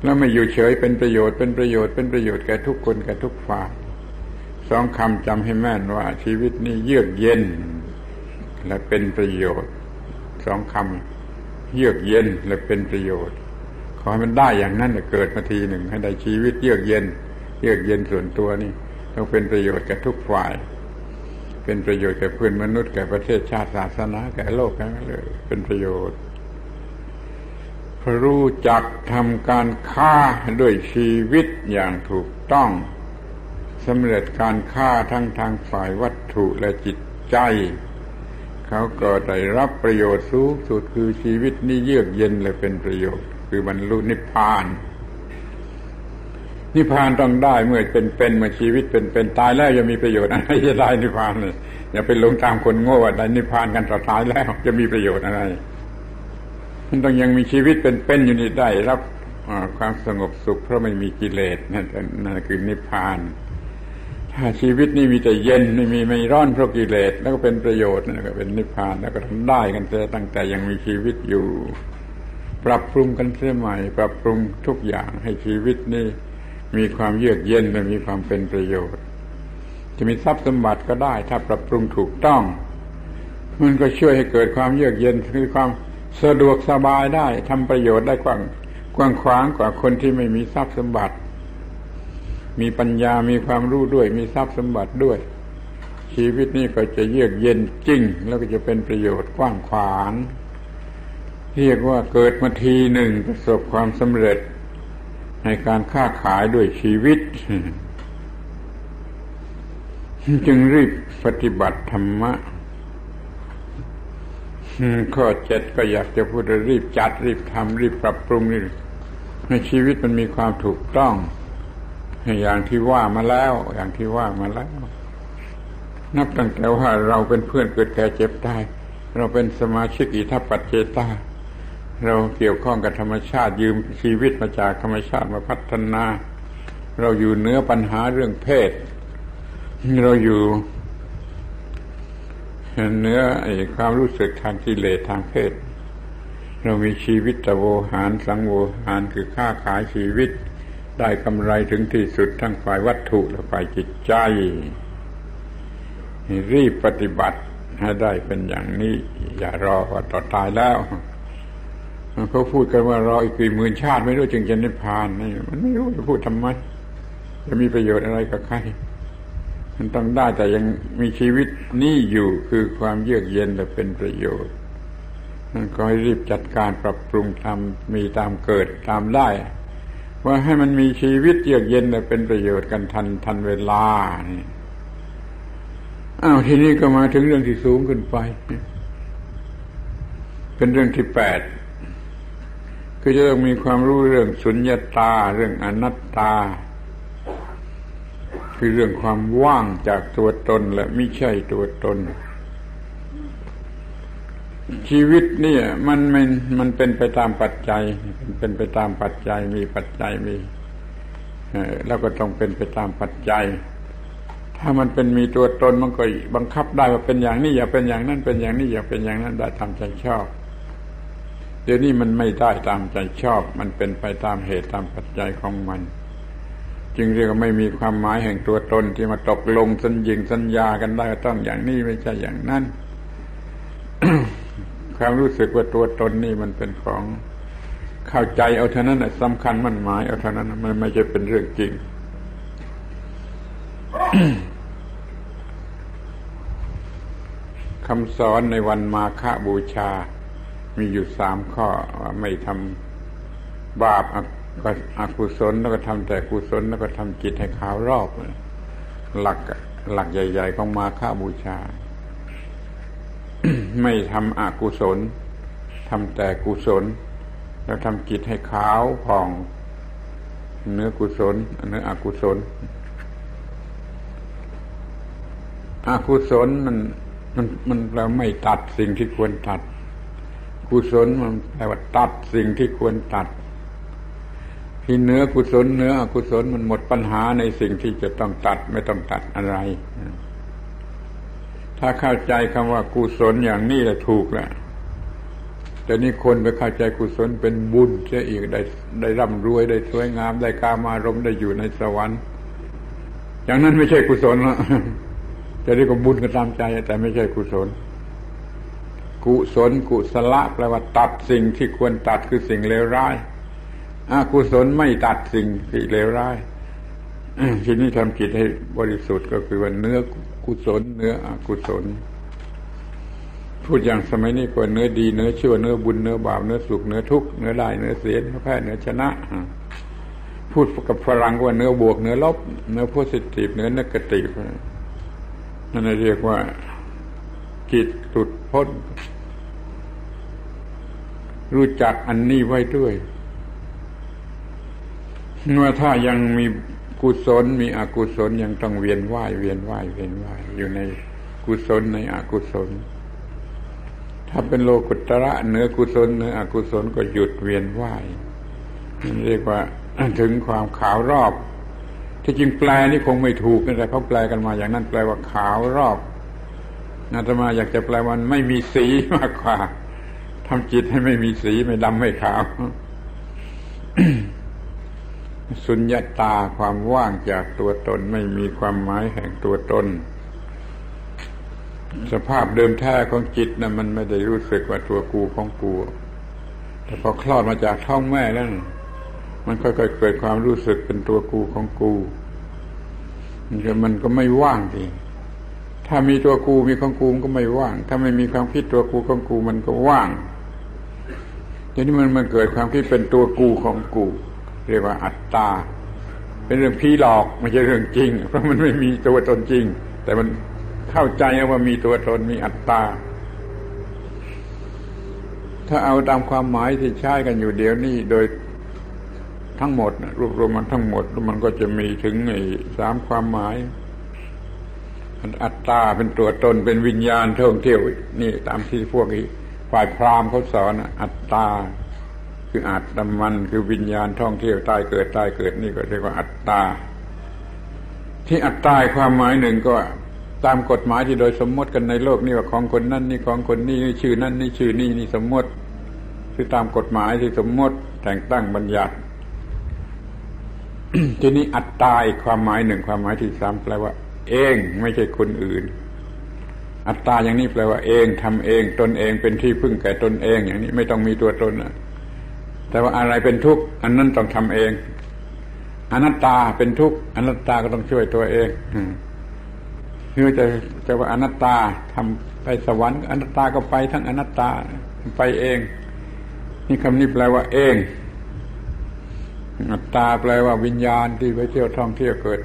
แล้วไม่อยู่เฉยเป็นประโยชน์เป็นประโยชน์เป็นประโยชน์แก่ทุกคนแก่ทุกฝ่ายสองคำจำให้แม่นว่า ชีวิตนี้เยือกเย็น และเป็นประโยชน์สองคำเยือกเย็นและเป็นประโยชน์ ขอให้มันได้อย่างนั้นเกิดมาทีหนึ่งให้ได้ชีวิตเยือกเย็น เยือกเย็นส่วนตัวนี่ต้องเป็นประโยชน์แก่ทุกฝ่าย เป็นประโยชน์แก่เพื่อนมนุษย์แก่ประเทศชาติศาสนาแก่โลกทั้งนั้นเลย เป็นประโยชน์รู้จักทำการฆ่าด้วยชีวิตอย่างถูกต้องสำเร็จการฆ่าทั้งทางฝ่ายวัตถุและจิตใจ เขาก็ได้รับประโยชน์สูงสุดคือชีวิตนี้เยือกเย็นและเป็นประโยชน์ คือบรรลุนิพพาน นิพพานต้องได้เมื่อเป็นเป็นเมื่อชีวิตเป็นเป็นตายแล้วจะมีประโยชน์อะไรจะได้นิพพานเลยอย่าไปหลงตามคนโง่ว่าได้นิพพานกันต่อตายแล้วจะมีประโยชน์อะไรมันต้องยังมีชีวิตเป็นเป็นอยู่นี่ได้รับความสงบสุขเพราะไม่มีกิเลสนั่นนั่นคือนิพพาน ถ้าชีวิตนี้มีแต่เย็นไม่มีไม่ร้อนเพราะกิเลสแล้วก็เป็นประโยชน์นั่นก็เป็นนิพพานแล้วก็ทำได้กันแต่ตั้งแต่ยังมีชีวิตอยู่ ปรับปรุงกันเสียใหม่ ปรับปรุงทุกอย่างให้ชีวิตนี้ มีความเยือกเย็นและมีความเป็นประโยชน์ จะมีทรัพย์สมบัติก็ได้ ถ้าปรับปรุงถูกต้อง มันก็ช่วยให้เกิดความเยือกเย็นคือความสะดวกสบายได้ทำประโยชน์ได้กว้างกว้างขวางกว่าคนที่ไม่มีทรัพย์สมบัติ มีปัญญามีความรู้ด้วย มีทรัพย์สมบัติด้วย ชีวิตนี้ก็จะเยือกเย็นจริง แล้วก็จะเป็นประโยชน์กว้างขวางเรียกว่าเกิดมาทีหนึ่งประสบความสำเร็จ ในการค้าขายด้วยชีวิต จึงรีบปฏิบัติธรรมะข้อเจ็ดก็อยากจะพูดรีบจัด รีบทำรีบปรับปรุงนี่ในชีวิตมันมีความถูกต้อง อย่างที่ว่ามาแล้ว อย่างที่ว่ามาแล้ว นับตั้งแต่ว่าเราเป็นเพื่อนเกิดแก่เจ็บตายเราเป็นสมาชิกอิทัปปัจเจตา เราเกี่ยวข้องกับธรรมชาติยืมชีวิตมาจากธรรมชาติมาพัฒนา เราอยู่เนื้อปัญหาเรื่องเพศ เราอยู่เนื้อไอ้ความรู้สึกทางกิเลสทางเพศ เรามีชีวิตตโวหารสังโวหารคือค้าขายชีวิต ได้กำไรถึงที่สุดทั้งฝ่ายวัตถุและฝ่ายจิตใจรีบปฏิบัติให้ได้เป็นอย่างนี้ อย่ารอว่าต่อตายแล้ว เขาพูดกันว่ารออีกกี่หมื่นชาติไม่รู้จึงจะนิพพานนี่มันไม่รู้จะพูดทำไมจะมีประโยชน์อะไรกับใคร มันต้องได้แต่ยังมีชีวิตนี่อยู่คือความเยือกเย็นและเป็นประโยชน์นั่นก็ให้รีบจัดการปรับปรุงทำมีตามเกิดตามได้ ว่าให้มันมีชีวิตเยือกเย็นและเป็นประโยชน์กันทันทันเวลานี่อ้าวทีนี้ก็มาถึงเรื่องที่สูงขึ้นไป เป็นเรื่องที่แปด คือจะต้องมีความรู้เรื่องสุญญาตา เรื่องอนัตตา คือเรื่องความว่างจากตัวตนและไม่ใช่ตัวตน ชีวิตนี่มันมันมันเป็นไปตามปัจจัย เป็นไปตามปัจจัยมีปัจจัยมีแล้วก็ต้องเป็นไปตามปัจจัย ถ้ามันเป็นมีตัวตนมันก็บังคับได้ว่าเป็นอย่างนี้อย่าเป็นอย่างนั้นเป็นอย่างนี้อย่าเป็นอย่างนั้นได้ทำใจชอบ เดี๋ยวนี้มันไม่ได้ตามใจชอบ มันเป็นไปตามเหตุตามปัจจัยของมัน จึงเรียกว่าไม่มีความหมายแห่งตัวตนที่มาตกลงสัญญิงสัญญากันได้ต้องอย่างนี้ไม่ใช่อย่างนั้นความรู้สึกว่าตัวตนนี่มันเป็นของเข้าใจเอาเท่านั้นสำคัญมันหมายเอาเท่านั้นมันไม่ใช่เป็นเรื่องจริง คำสอนในวันมาฆบูชา มีอยู่สามข้อไม่ทำบาปก็อกุศลแล้วก็ทำแต่กุศลแล้วก็ทำจิตให้ขาวรอบ หลักหลักใหญ่ ๆ ของมาฆบูชา ไม่ทำอกุศลทำแต่กุศล แล้วทำจิตให้ขาวผ่อง เนื้อกุศล เนื้ออกุศลอกุศลมันมันมันเราไม่ตัดสิ่งที่ควรตัด กุศลมันแปลว่าตัดสิ่งที่ควรตัด ที่เนื้อกุศลเนื้ออกุศลมันหมดปัญหาในสิ่งที่จะต้องตัดไม่ต้องตัดอะไร ถ้าเข้าใจคำว่ากุศลอย่างนี้แหละถูกแล้วแต่นี่คนไปเข้าใจกุศลเป็นบุญเสียอีกได้ได้ร่ำรวยได้สวยงามได้กามารมได้อยู่ในสวรรค์ อย่างนั้นไม่ใช่กุศลละจะเรียกว่าบุญก็ตามใจแต่ไม่ใช่กุศล กุศลกุศละแปลว่าตัดสิ่งที่ควรตัดคือสิ่งเลวร้ายอากุศลไม่ตัดสิ่งที่เลวร้ายทีนี้ทำจิตให้บริสุทธิ์ก็คือว่าเนื้อกุศลเนื้ออกุศล พูดอย่างสมัยนี้ก็เนื้อดีเนื้อชั่วเนื้อบุญเนื้อบาปเนื้อสุขเนื้อทุกข์เนื้อได้เนื้อเสียเนื้อแพ้เนื้อชนะพูดกับฝรั่งว่าเนื้อบวกเนื้อลบ เนื้อโพสิทีฟเนื้อนักติฟนั่นเรียกว่าจิตหลุดพ้น รู้จักอันนี้ไว้ด้วยว่าถ้ายังมีกุศลมีอกุศลยังต้องเวียนว่ายเวียนว่ายเวียนว่ายอยู่ในกุศลในอกุศล ถ้าเป็นโลกุตระเหนือกุศลเหนืออกุศลก็หยุดเวียนว่ายนี่เรียกว่าถึงความขาวรอบ ที่จริงแปลนี่คงไม่ถูกแต่เขาแปลกันมาอย่างนั้นแปลว่าขาวรอบอาตมาอยากจะแปลวันไม่มีสีมากกว่า ทำจิตให้ไม่มีสีไม่ดำไม่ขาวสุญญาตาความว่างจากตัวตนไม่มีความหมายแห่งตัวตน สภาพเดิมแท้ของจิตนะ่ะมันไม่ได้รู้สึกว่าตัวกูของกูแต่พอคลอดมาจากท้องแม่แล้วมันค่อยๆเกิดความรู้สึกเป็นตัวกูของกูมันก็ไม่ว่างทีถ้ามีตัวกูมีของกูมันก็ไม่ว่าง ถ้าไม่มีความคิดตัวกูของกูมันก็ว่าง ทีนี้มันมันเกิดความคิดเป็นตัวกูของกู เรียกว่าอัตตา เป็นเรื่องพีหลอกไม่ใช่เรื่องจริง เพราะมันไม่มีตัวตนจริง แต่มันเข้าใจว่ามีตัวตนมีอัตตา ถ้าเอาตามความหมายที่ใช้กันอยู่เดี๋ยวนี้โดยทั้งหมดรวบรวมมันทั้งหมดมันก็จะมีถึงสามความหมายอัตตาเป็นตัวตนเป็นวิญญาณท่องเที่ยวนี่ตามที่พวก ฝ่ายพราหมณ์เขาสอนอัตตา คืออัตตมันคือวิญญาณท่องเที่ยวตายเกิดตายเกิดนี่ก็เรียกว่าอัตตา ที่อัตตาความหมายหนึ่งก็ตามกฎหมายที่โดยสมมติกันในโลกนี่ว่าของคนนั้นนี่ของคนนี้นี่ชื่อนั้นนี่ชื่อนี่นี่สมมติคือตามกฎหมายที่สมมติแต่งตั้งบัญญัติทีนี้อัตตาอีกความหมายหนึ่งความหมายที่สามแปลว่า เองไม่ใช่คนอื่น อัตตาอย่างนี้แปลว่าเองทำเองตนเองเป็นที่พึ่งแก่ตนเอง อย่างนี้ไม่ต้องมีตัวตนนะแต่ว่าอะไรเป็นทุกข์อันนั้นต้องทำเองอนัตตาเป็นทุกข์อนัตตาก็ต้องช่วยตัวเองคือจะจะว่าอนัตตาทำไปสวรรค์อนัตตาก็ไปทั้งอนัตตาไปเอง นี่คำนี้แปลว่าเองอัตตาแปลว่าวิญญาณที่ไปเที่ยวท่องเที่ยวเกิด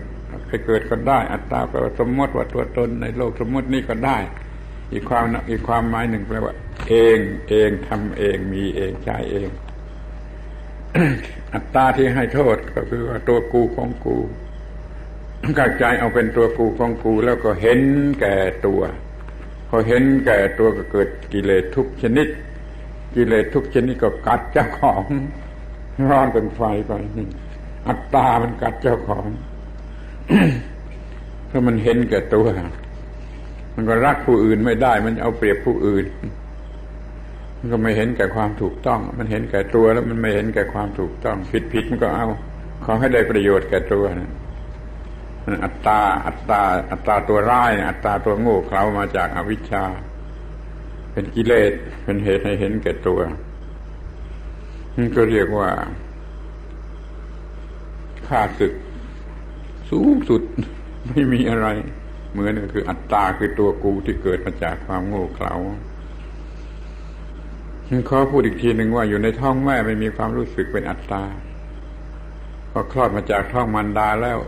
ไปเกิดก็ได้ อัตตาแปลว่าสมมติว่าตัวตนในโลกสมมตินี้ก็ได้ อีกความอีกความหมายหนึ่งแปลว่า เองเองทำเองมีเองใช้เอง อัตตาที่ให้โทษก็คือว่าตัวกูของกูกระจเอาเป็นตัวกูของกูแล้วก็เห็นแก่ตัวพอเห็นแก่ตัวก็เกิดกิเลสทุกชนิด กิเลสทุกชนิดก็กัดเจ้าของร้อนเป็นไฟไปนี่อัตตามันกัดเจ้าของ เพราะมันเห็นแก่ตัว มันก็รักผู้อื่นไม่ได้ มันเอาเปรียบผู้อื่น มันก็ไม่เห็นแก่ความถูกต้อง มันเห็นแก่ตัวแล้วมันไม่เห็นแก่ความถูกต้อง ผิดผิดมันก็เอา ขอให้ได้ประโยชน์แก่ตัวนะอัตตา อัตตา อัตตาตัวร้าย อัตตาตัวโง่เขลามาจากอวิชชา เป็นกิเลส เป็นเหตุให้เห็นแก่ตัวนี่ก็เรียกว่าค่าศึก สูงสุดไม่มีอะไร เหมือนก็คืออัตตาคือตัวกูที่เกิดมาจากความโง่เขลาขอพูดอีกทีหนึ่งว่าอยู่ในท้องแม่ไม่มีความรู้สึกเป็นอัตตาพอคลอดมาจากท้องมันดาแล้ว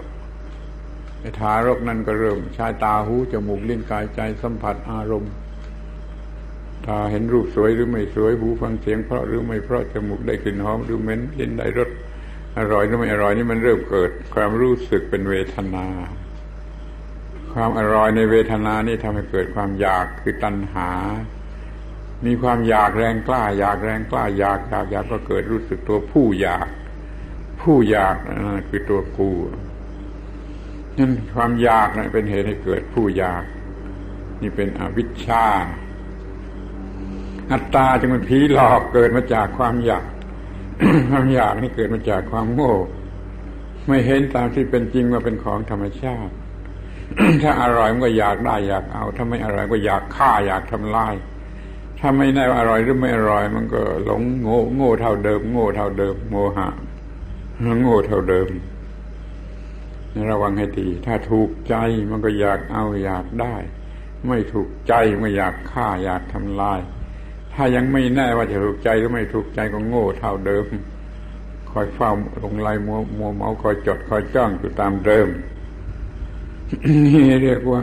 ไอ้ทารกนั่นก็เริ่มใช้ตาหูจมูกลิ้นกายใจสัมผัสอารมณ์ตาเห็นรูปสวยหรือไม่สวยหูฟังเสียงเพราะหรือไม่เพราะจมูกได้กลิ่นหอมหรือเหม็นลิ้นได้รส อร่อยหรือไม่อร่อยนี่มันเริ่มเกิด ความรู้สึกเป็นเวทนา ความอร่อยในเวทนานี่ทำให้เกิดความอยากคือตัณหา มีความอยากแรงกล้า อยากแรงกล้า อยากอยากอยากก็เกิดรู้สึกตัวผู้อยาก ผู้อยากคือตัวกูนั่นความอยากนะเป็นเหตุให้เกิดผู้อยาก นี่เป็นอวิชชาอัตตาจึงเป็นผีหลอกเกิดมาจากความอยาก ความอยากนี่เกิดมาจากความโง่ ไม่เห็นตามที่เป็นจริงว่าเป็นของธรรมชาติ ถ้าอร่อยมันก็อยากได้อยากเอา ถ้าไม่อร่อยก็อยากฆ่าอยากทำลาย ถ้าไม่แน่าอร่อยหรือไม่อร่อย มันก็หลงโง่โง่เท่าเดิม โง่เท่าเดิม โมหะโง่เท่าเดิมระวังให้ดี ถ้าถูกใจมันก็อยากเอาอยากได้ ไม่ถูกใจมันอยากฆ่าอยากทำลาย ถ้ายังไม่แน่ว่าจะถูกใจหรือไม่ถูกใจก็โง่เท่าเดิม คอยเฝ้าลงไลายมัวมัวเมาคอยจดคอยจ้องอยู่ตามเดิมนี่เรียกว่า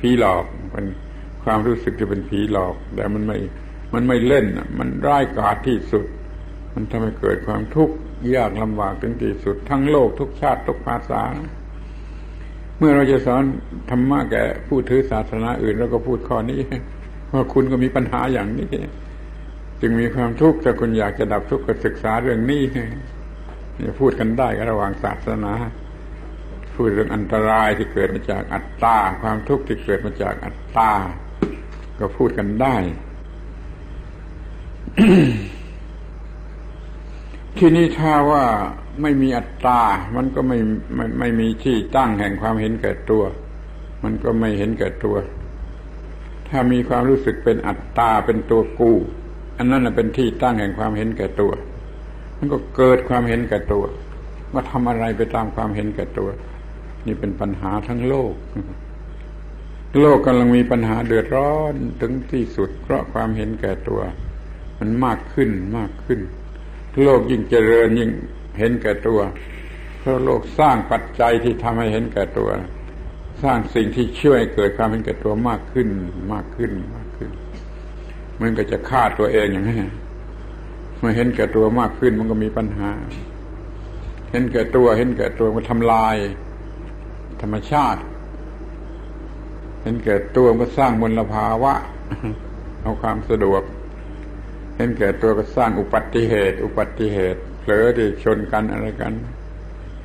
ผีหลอกเป็นความรู้สึกจะเป็นผีหลอก แต่มันไม่ มันไม่เล่นมันร้ายกาจที่สุด มันทำให้เกิดความทุกข์ยากลำบากถึงที่สุด ทั้งโลกทุกชาติทุกภาษา เมื่อเราจะสอนธรรมะแก่ผู้ถือศาสนาอื่นเราก็พูดข้อนี้ ว่าคุณก็มีปัญหาอย่างนี้ จึงมีความทุกข์ถ้าคุณอยากจะดับทุกข์ก็ศึกษาเรื่องนี้เนี่ยพูดกันได้ระหว่างศาสนา พูดเรื่องอันตรายที่เกิดมาจากอัตตา ความทุกข์ที่เกิดมาจากอัตตา ก็พูดกันได้ ที่นี่ถ้าว่าไม่มีอัตตา มันก็ไม่ไม่ไม่มีที่ตั้งแห่งความเห็นแก่ตัว มันก็ไม่เห็นแก่ตัว ถ้ามีความรู้สึกเป็นอัตตาเป็นตัวกู อันนั้นเป็นที่ตั้งแห่งความเห็นแก่ตัว มันก็เกิดความเห็นแก่ตัว ว่าทำอะไรไปตามความเห็นแก่ตัว นี่เป็นปัญหาทั้งโลก โลกกำลังมีปัญหาเดือดร้อนถึงที่สุด เพราะความเห็นแก่ตัว มันมากขึ้นมากขึ้น โลกยิ่งเจริญยิ่งเห็นแก่ตัว เพราะโลกสร้างปัจจัยที่ทำให้เห็นแก่ตัว สร้างสิ่งที่ช่วยเกิดความเห็นแก่ตัวมากขึ้น มากขึ้นมากขึ้น มันก็จะฆ่าตัวเองอย่างนี้เมื่อเห็นแก่ตัวมากขึ้นมันก็มีปัญหา เห็นแก่ตัวเห็นแก่ตัวมันทำลาย ธรรมชาติ เห็นแก่ตัวมันก็สร้างมลภาวะ เอาความสะดวก เห็นแก่ตัวก็สร้างอุบัติเหตุ อุบัติเหตุเผลอที่ชนกันอะไรกัน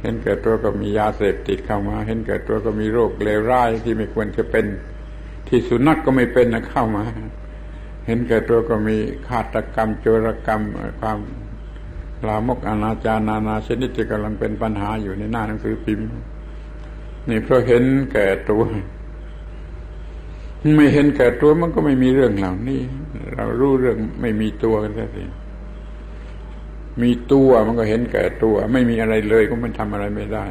เห็นแก่ตัวก็มียาเสพติดเข้ามา เห็นแก่ตัวก็มีโรคเลวร้ายที่ไม่ควรจะเป็น ที่สุนัขกก็ไม่เป็นนะเข้ามา เห็นแก่ตัวก็มีฆาตกรรมโจรกรรมความลามกอนาจารนานาชนิดที่กำลังเป็นปัญหาอยู่ในหน้าหนังสือพิมพ์ นี่เพราะเห็นแก่ตัว ไม่เห็นแก่ตัวมันก็ไม่มีเรื่องเหล่านี้ เรารู้เรื่องไม่มีตัวกันแท้สิ มีตัวมันก็เห็นแก่ตัว ไม่มีอะไรเลยก็มันทำอะไรไม่ได้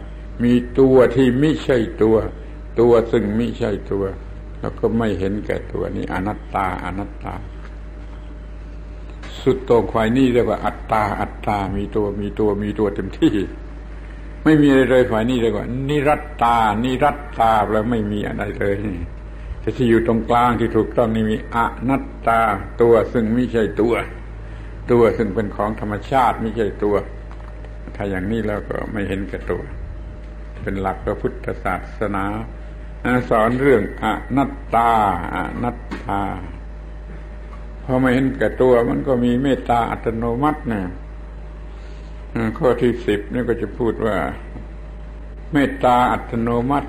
มีตัวที่ไม่ใช่ตัว ตัวซึ่งไม่ใช่ตัว แล้วก็ไม่เห็นแก่ตัวนี่อนัตตาอนัตตา สุดตรงควายนี่เรียกว่าอัตตาอัตตา มีตัวมีตัวมีตัวเต็มที่ ไม่มีอะไรเลยฝ่ายนี้เรียกว่า นิรัตตา นิรัตตาแล้วไม่มีอะไรเลยแต่ที่อยู่ตรงกลางที่ถูกต้องนี่มีอนัตตาตัวซึ่งไม่ใช่ตัว ตัวซึ่งเป็นของธรรมชาติไม่ใช่ตัว ถ้าอย่างนี้แล้วก็ไม่เห็นแก่ตัว เป็นหลักพระพุทธศาสนาสอนเรื่องอนัตตาอนัตตาพอไม่เห็นแก่ตัวมันก็มีเมตตาอัตโนมัตินะข้อที่สิบนี่ก็จะพูดว่า เมตตาอัตโนมัติ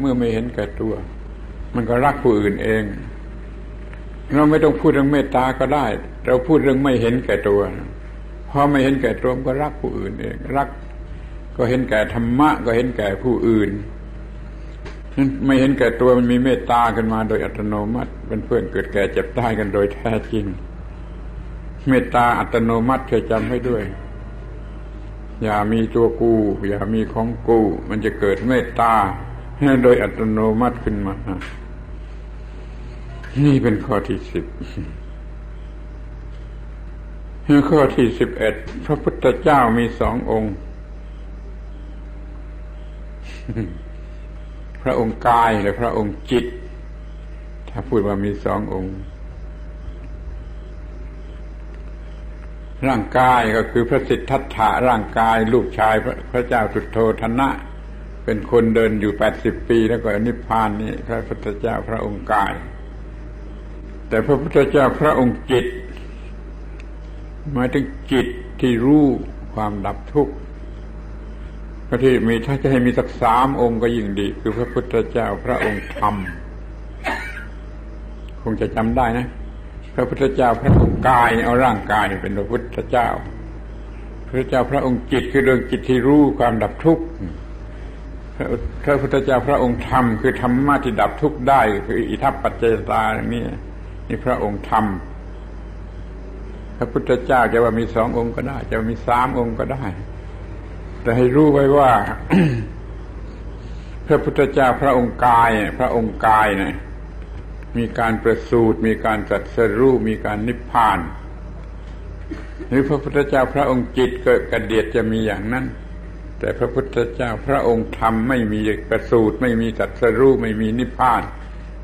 เมื่อไม่เห็นแก่ตัว มันก็รักผู้อื่นเอง เราไม่ต้องพูดเรื่องเมตตาก็ได้ เราพูดเรื่องไม่เห็นแก่ตัวพอไม่เห็นแก่ตัวก็รักผู้อื่นเองรัก ก็เห็นแก่ธรรมะ ก็เห็นแก่ผู้อื่นไม่เห็นแก่ตัวมันมีเมตตากันมาโดยอัตโนมัติเป็นเพื่อนเกิดแก่เจ็บตายกันโดยแท้จริง เมตตาอัตโนมัติเคยจำให้ด้วย อย่ามีตัวกู อย่ามีของกู มันจะเกิดเมตตาโดยอัตโนมัติขึ้นมา นี่เป็นข้อที่สิบข้อที่สิบเอ็ดพระพุทธเจ้ามีสององค์ พระองค์กายและพระองค์จิต ถ้าพูดว่ามีสององค์ ร่างกายก็คือพระสิทธัตถะร่างกาย ลูกชายพระพระเจ้าสุโธธนะ เป็นคนเดินอยู่แปดสิบปีแล้วก็นิพพานนี่พระพุทธเจ้าพระองค์กาย แต่พระพุทธเจ้าพระองค์จิตหมายถึงจิตที่รู้ความดับทุกข์พระที่มีถ้าจะให้มีสักสามองค์ก็ยิ่งดี คือพระพุทธเจ้าพระองค์ธรรมคงจะจำได้นะ พระพุทธเจ้าพระองค์กายเอาร่างกายเป็นพระพุทธเจ้า พระเจ้าพระองค์จิตคือดวงจิตที่รู้ความดับทุกข์พระพุทธเจ้าพระองค์ธรรมคือธรรมะที่ดับทุกข์ได้ คืออิทัปปัจเจตาอย่างนี้ นี่พระองค์ทำพระพุทธเจ้าจะว่ามีสององค์ก็ได้ จะมีสามองค์ก็ได้ แต่ให้รู้ไว้ว่า พระพุทธเจ้าพระองค์กาย พระองค์กายเนี่ยมีการประสูติมีการจัดสรู้มีการนิพพาน หรือพระพุทธเจ้าพระองค์จิตกิดกระเดียดจะมีอย่างนั้น แต่พระพุทธเจ้าพระองค์ธรรมไม่มีประสูติไม่มีจัดสรู้ไม่มีนิพพาน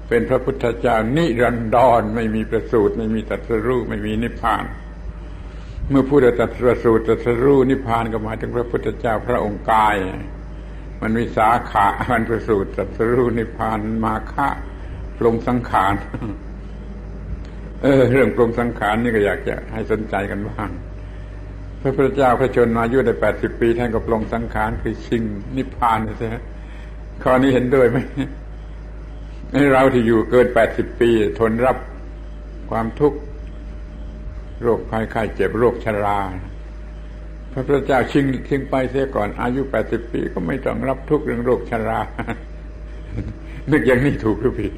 เป็นพระพุทธเจ้านิรันดรไม่มีประสูตรไม่มีตัสรู้ไม่มีนิพพาน เมื่อพูดตัสสูตรตัสรู้นิพพานก็หมายถึงพระพุทธเจ้าพระองค์กาย มันมีสาขามันประสูตรตัสรู้นิพพานมาคะปรงสังขารเออ เรื่องปรงสังขารนี่ก็อยากจะให้สนใจกันบ้างพระพุทธเจ้าพระชนมายุได้แปดสิบปีท่านก็ปรงสังขารคือชิงนิพพานใช่ไหมข้อนี้เห็นด้วยไหม เราที่อยู่เกินแปดสิบปี ทนรับความทุกข์โรคภัยไข้เจ็บโรคชรา พระพุทธเจ้าชิงชิงไปเสียก่อน อายุแปดสิบปีก็ไม่ต้องรับทุกข์เรื่องโรคชรา นึกอย่างนี้ถูกหรือผิด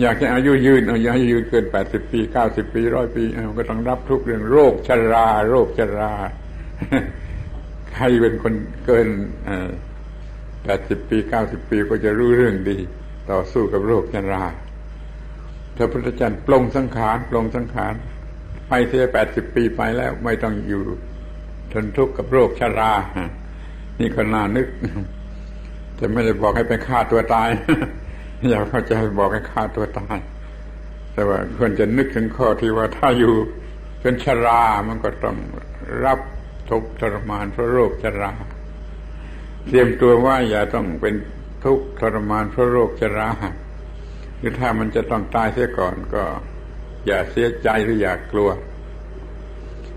อยากจะอายุยืนเอาอยากให้ยืนเกินแปดสิบปีเก้าสิบปีร้อยปีก็ต้องรับทุกข์เรื่องโรคชรา โรคชรา ใครเป็นคนเกินแปดสิบปีเก้าสิบปีก็จะรู้เรื่องดี ต่อสู้กับโรคชราพระพุทธเจ้าปลงสังขารปลงสังขารไปเสียแปดสิบปีไปแล้วไม่ต้องอยู่ทนทุกข์กับโรคชรา นี่ก็น่านึก จะไม่ได้บอกให้ไปฆ่าตัวตาย อย่าเข้าใจบอกให้ฆ่าตัวตาย แต่ว่าควรจะนึกถึงข้อที่ว่าถ้าอยู่เป็นชรามันก็ต้องรับทุกข์ทรมานเพราะโรคชรา เตรียมตัวว่าอย่าต้องเป็น ทุกข์ทรมานเพราะโรคชราหรือถ้ามันจะต้องตายเสียก่อนก็ อย่าเสียใจหรืออย่ากลัว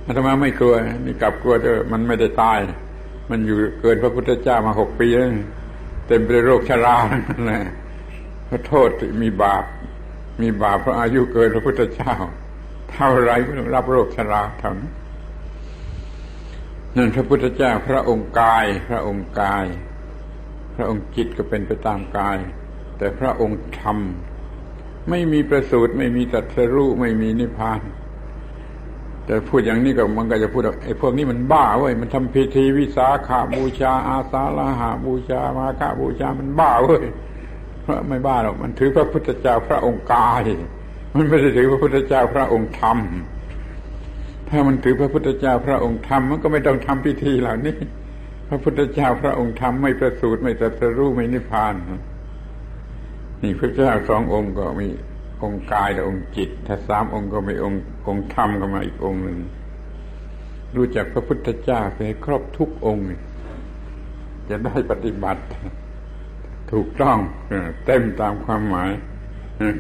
อาตมาไม่กลัวนี่กลับกลัวเถอะมันไม่ได้ตาย มันอยู่เกินพระพุทธเจ้ามาหกปีแล้วเต็มไปด้วยโรคชราทั้งนั้นแหละพระโทษมีบาป มีบาปเพราะอายุเกินพระพุทธเจ้า เท่าไรก็ต้องรับโรคชราเท่านั้นนั่นพระพุทธเจ้าพระองค์กาย พระองค์กาย ระองค์จิตก็เป็นไปตามกาย แต่พระองค์ธรรม ไม่มีประสูตรไม่มีตัดสรู้ไม่มีนิพพาน แต่พูดอย่างนี้ก็มันก็จะพูดว่าไอ้พวกนี้มันบ้าเว้ยมันทำพิธีวิสาขาบูชา อาสาฬหาบูชามาฆบูชามันบ้าเว้ยเพราะไม่บ้าหรอกมันถือพระพุทธเจ้าพระองค์กาย มันไม่ได้ถือพระพุทธเจ้าพระองค์ธรรมถ้ามันถือพระพุทธเจ้าพระองค์ธรรมมันก็ไม่ต้องทำพิธีเหล่านี้ พระพุทธเจ้าพระองค์ธรรมไม่ประสูติไม่ตรัสรู้ไม่นิพพาน นี่พระเจ้าสององค์ก็มีองค์กายและองค์จิต ถ้าสามองค์ก็มีองค์องค์ธรรมก็มาอีกองค์หนึ่งรู้จักพระพุทธเจ้าให้ครอบทุกองค์ จะได้ปฏิบัติ ถูกต้องเต็มตามความหมาย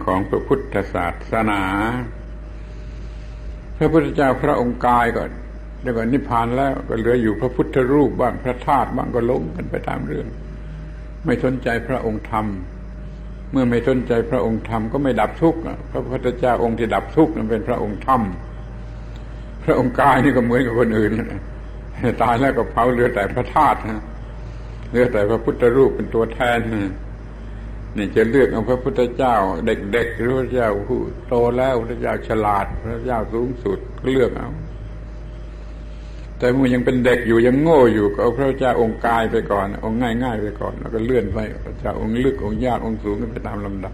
ของพระพุทธศาสนา พระพุทธเจ้าพระองค์กายก็ เดี๋ยวก็นิพพานแล้วก็เหลืออยู่พระพุทธรูปบ้างพระธาตุบ้างก็ล้มกันไปตามเรื่อง ไม่สนใจพระองค์ธรรม เมื่อไม่สนใจพระองค์ธรรมก็ไม่ดับทุกข์พระพุทธเจ้าองค์ที่ดับทุกข์นั้นเป็นพระองค์ธรรมพระองค์กายนี่ก็เหมือนกับคนอื่นตายแล้วก็เผาเหลือแต่พระธาตุเหลือแต่พระพุทธรูปเป็นตัวแทนนี่จะเลือกเอาพระพุทธเจ้า เด็กๆหรือพระเจ้าผู้โตแล้วพระเจ้าฉลาด พระเจ้าสูงสุดก็เลือกเอา แต่เมื่อยังเป็นเด็กอยู่ยังโง่อยู่ก็เอาพระเจ้าองค์กายไปก่อน องค์ง่ายๆไปก่อน แล้วก็เลื่อนไปพระเจ้าองค์ลึกองค์ยากองค์สูงกันไปตามลำดับ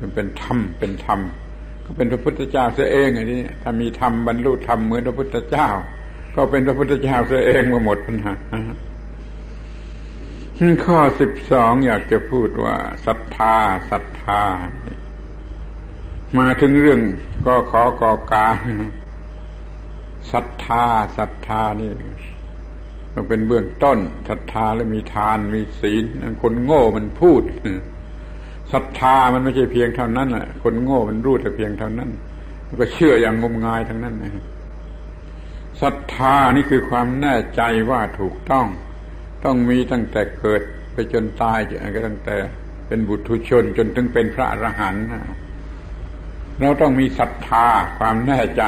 มันเป็นธรรมเป็นธรรมก็เป็นพระพุทธเจ้าเสียเองไอ้นี่ถ้ามีธรรมบรรลุธรรมเหมือนพระพุทธเจ้า ก็เป็นพระพุทธเจ้าเสียเองมาหมดปัญหาข้อสิบสองอยากจะพูดว่าศรัทธาศรัทธา มาถึงเรื่องก็ขอกอกา ศรัทธาศรัทธานี่มันเป็นเบื้องต้นศรัทธาแล้วมีทานมีศีลคนโง่มันพูดศรัทธามันไม่ใช่เพียงเท่านั้นแหละคนโง่มันรู้แต่เพียงเท่านั้น มันก็เชื่ออย่างงมงายทั้งนั้นนะศรัทธานี่คือความแน่ใจว่าถูกต้อง ต้องมีตั้งแต่เกิดไปจนตายก็ตั้งแต่เป็นบุตรชนจนถึงเป็นพระอรหันต์เราต้องมีศรัทธาความแน่ใจ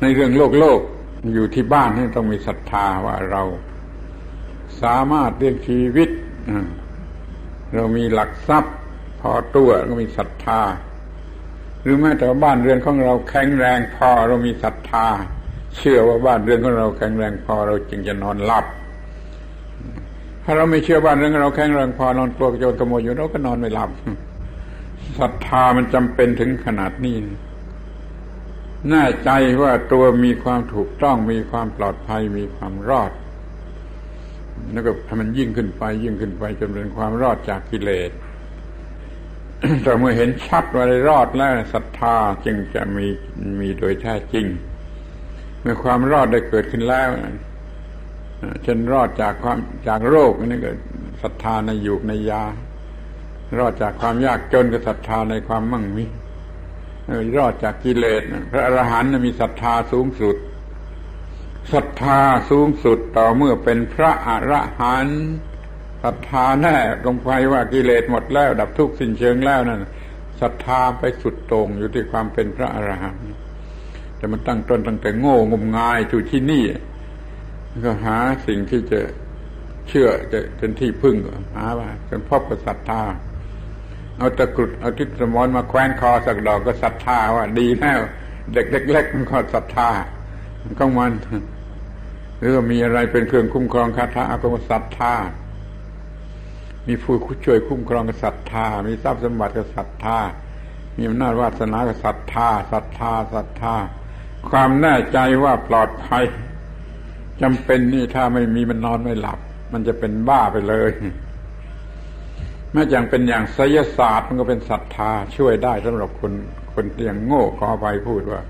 ในเรื่องโลกโลกอยู่ที่บ้านนี่ต้องมีศรัทธาว่าเราสามารถเลี้ยงชีวิต เรามีหลักทรัพย์ พอตัวก็มีศรัทธา หรือแม้แต่บ้านเรือนของเราแข็งแรงพอเรามีศรัทธา เชื่อว่าบ้านเรือนของเราแข็งแรงพอเราจึงจะนอนหลับ ถ้าเราไม่เชื่อบ้านเรือนของเราแข็งแรงพอนอนกลัวโจรขโมยอยู่เราก็นอนไม่หลับศรัทธามันจำเป็นถึงขนาดนี้ แน่ใจว่าตัวมีความถูกต้องมีความปลอดภัยมีความรอด แล้วก็ให้มันยิ่งขึ้นไป ยิ่งขึ้นไปจนเป็นความรอดจากกิเลสแต่เมื่อเห็นชัดว่าได้รอดแล้วศรัทธาจึงจะมีมีโดยแท้จริง เมื่อความรอดได้เกิดขึ้นแล้วจนรอดจากความจากโรคนี่ก็ศรัทธาในอยู่ในยา รอดจากความยากจนก็ศรัทธาในความมั่งมี รอดจากกิเลสพระอรหันต์มีศรัทธาสูงสุดศรัทธาสูงสุดต่อเมื่อเป็นพระอรหันต์ศรัทธาแน่ลงไปว่ากิเลสหมดแล้ว ดับทุกข์สิ้นเชิงแล้วนั่นศรัทธาไปสุดตรงอยู่ที่ความเป็นพระอรหันต์แต่มันตั้งต้นตั้งแต่โง่งมงายอยู่ที่นี่ ก็หาสิ่งที่จะเชื่อจะเป็นที่พึ่งหาว่าจนพบกับศรัทธา เอาตะกรุดเอาทิศสมอนมาแคว้นคอสักดอกก็ศรัทธาว่าดีแล้วเด็กเล็กๆมันก็ศรัทธาก็มัน หรือว่ามีอะไรเป็นเครื่องคุ้มครองคาถาก็ศรัทธามีผู้ช่วยคุ้มครองกับศรัทธามีทรัพย์สมบัติกับศรัทธามีอำนาจวาสนากับศรัทธาศรัทธาศรัทธา ความแน่ใจว่าปลอดภัยจำเป็นนี่ถ้าไม่มีมันนอนไม่หลับ มันจะเป็นบ้าไปเลย แม้อย่างเป็นอย่างไสยศาสตร์มันก็เป็นศรัทธาช่วยได้สำหรับคนคนที่ยังโง่ขอไปพูดว่า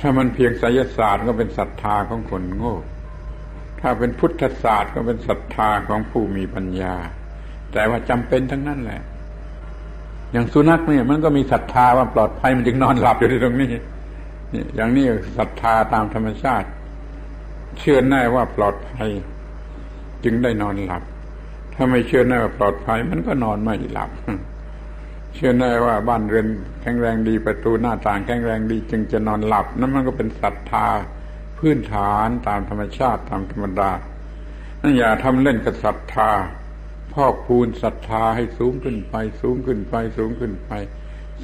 ถ้ามันเพียงไสยศาสตร์ก็เป็นศรัทธาของคนโง่ ถ้าเป็นพุทธศาสตร์ก็เป็นศรัทธาของผู้มีปัญญา แต่ว่าจำเป็นทั้งนั้นแหละ อย่างสุนัขเนี่ย มันก็มีศรัทธาว่าปลอดภัยมันจึงนอนหลับอยู่ที่ตรงนี้นี่อย่างนี้ศรัทธาตามธรรมชาติ เชื่อแน่ว่าปลอดภัย จึงได้นอนหลับ ถ้าไม่เชื่อแน่ว่าปลอดภัย มันก็นอนไม่หลับ เชื่อแน่ว่าบ้านเรือนแข็งแรงดีประตูหน้าต่างแข็งแรงดี จึงจะนอนหลับ นั่นมันก็เป็นศรัทธาพื้นฐานตามธรรมชาติตามธรรมดานั่นอย่าทำเล่นกับศรัทธาพอกพูนศรัทธาให้สูงขึ้นไป สูงขึ้นไป สูงขึ้นไป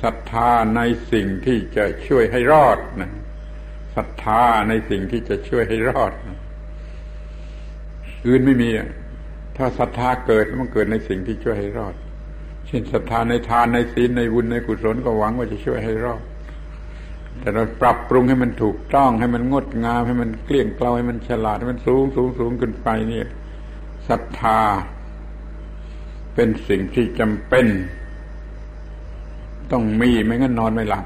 ศรัทธาในสิ่งที่จะช่วยให้รอดนะศรัทธาในสิ่งที่จะช่วยให้รอดอื่นไม่มี ถ้าศรัทธาเกิดมันเกิดในสิ่งที่ช่วยให้รอดเช่นศรัทธาในทานในศีลในบุญในกุศลก็หวังว่าจะช่วยให้รอด แต่เราปรับปรุงให้มันถูกต้องให้มันงดงามให้มันเกลี้ยงเกลาให้มันฉลาดให้มันสูงสูงสูงขึ้นไปเนี่ยศรัทธา เป็นสิ่งที่จำเป็น ต้องมีไม่งั้นนอนไม่หลับ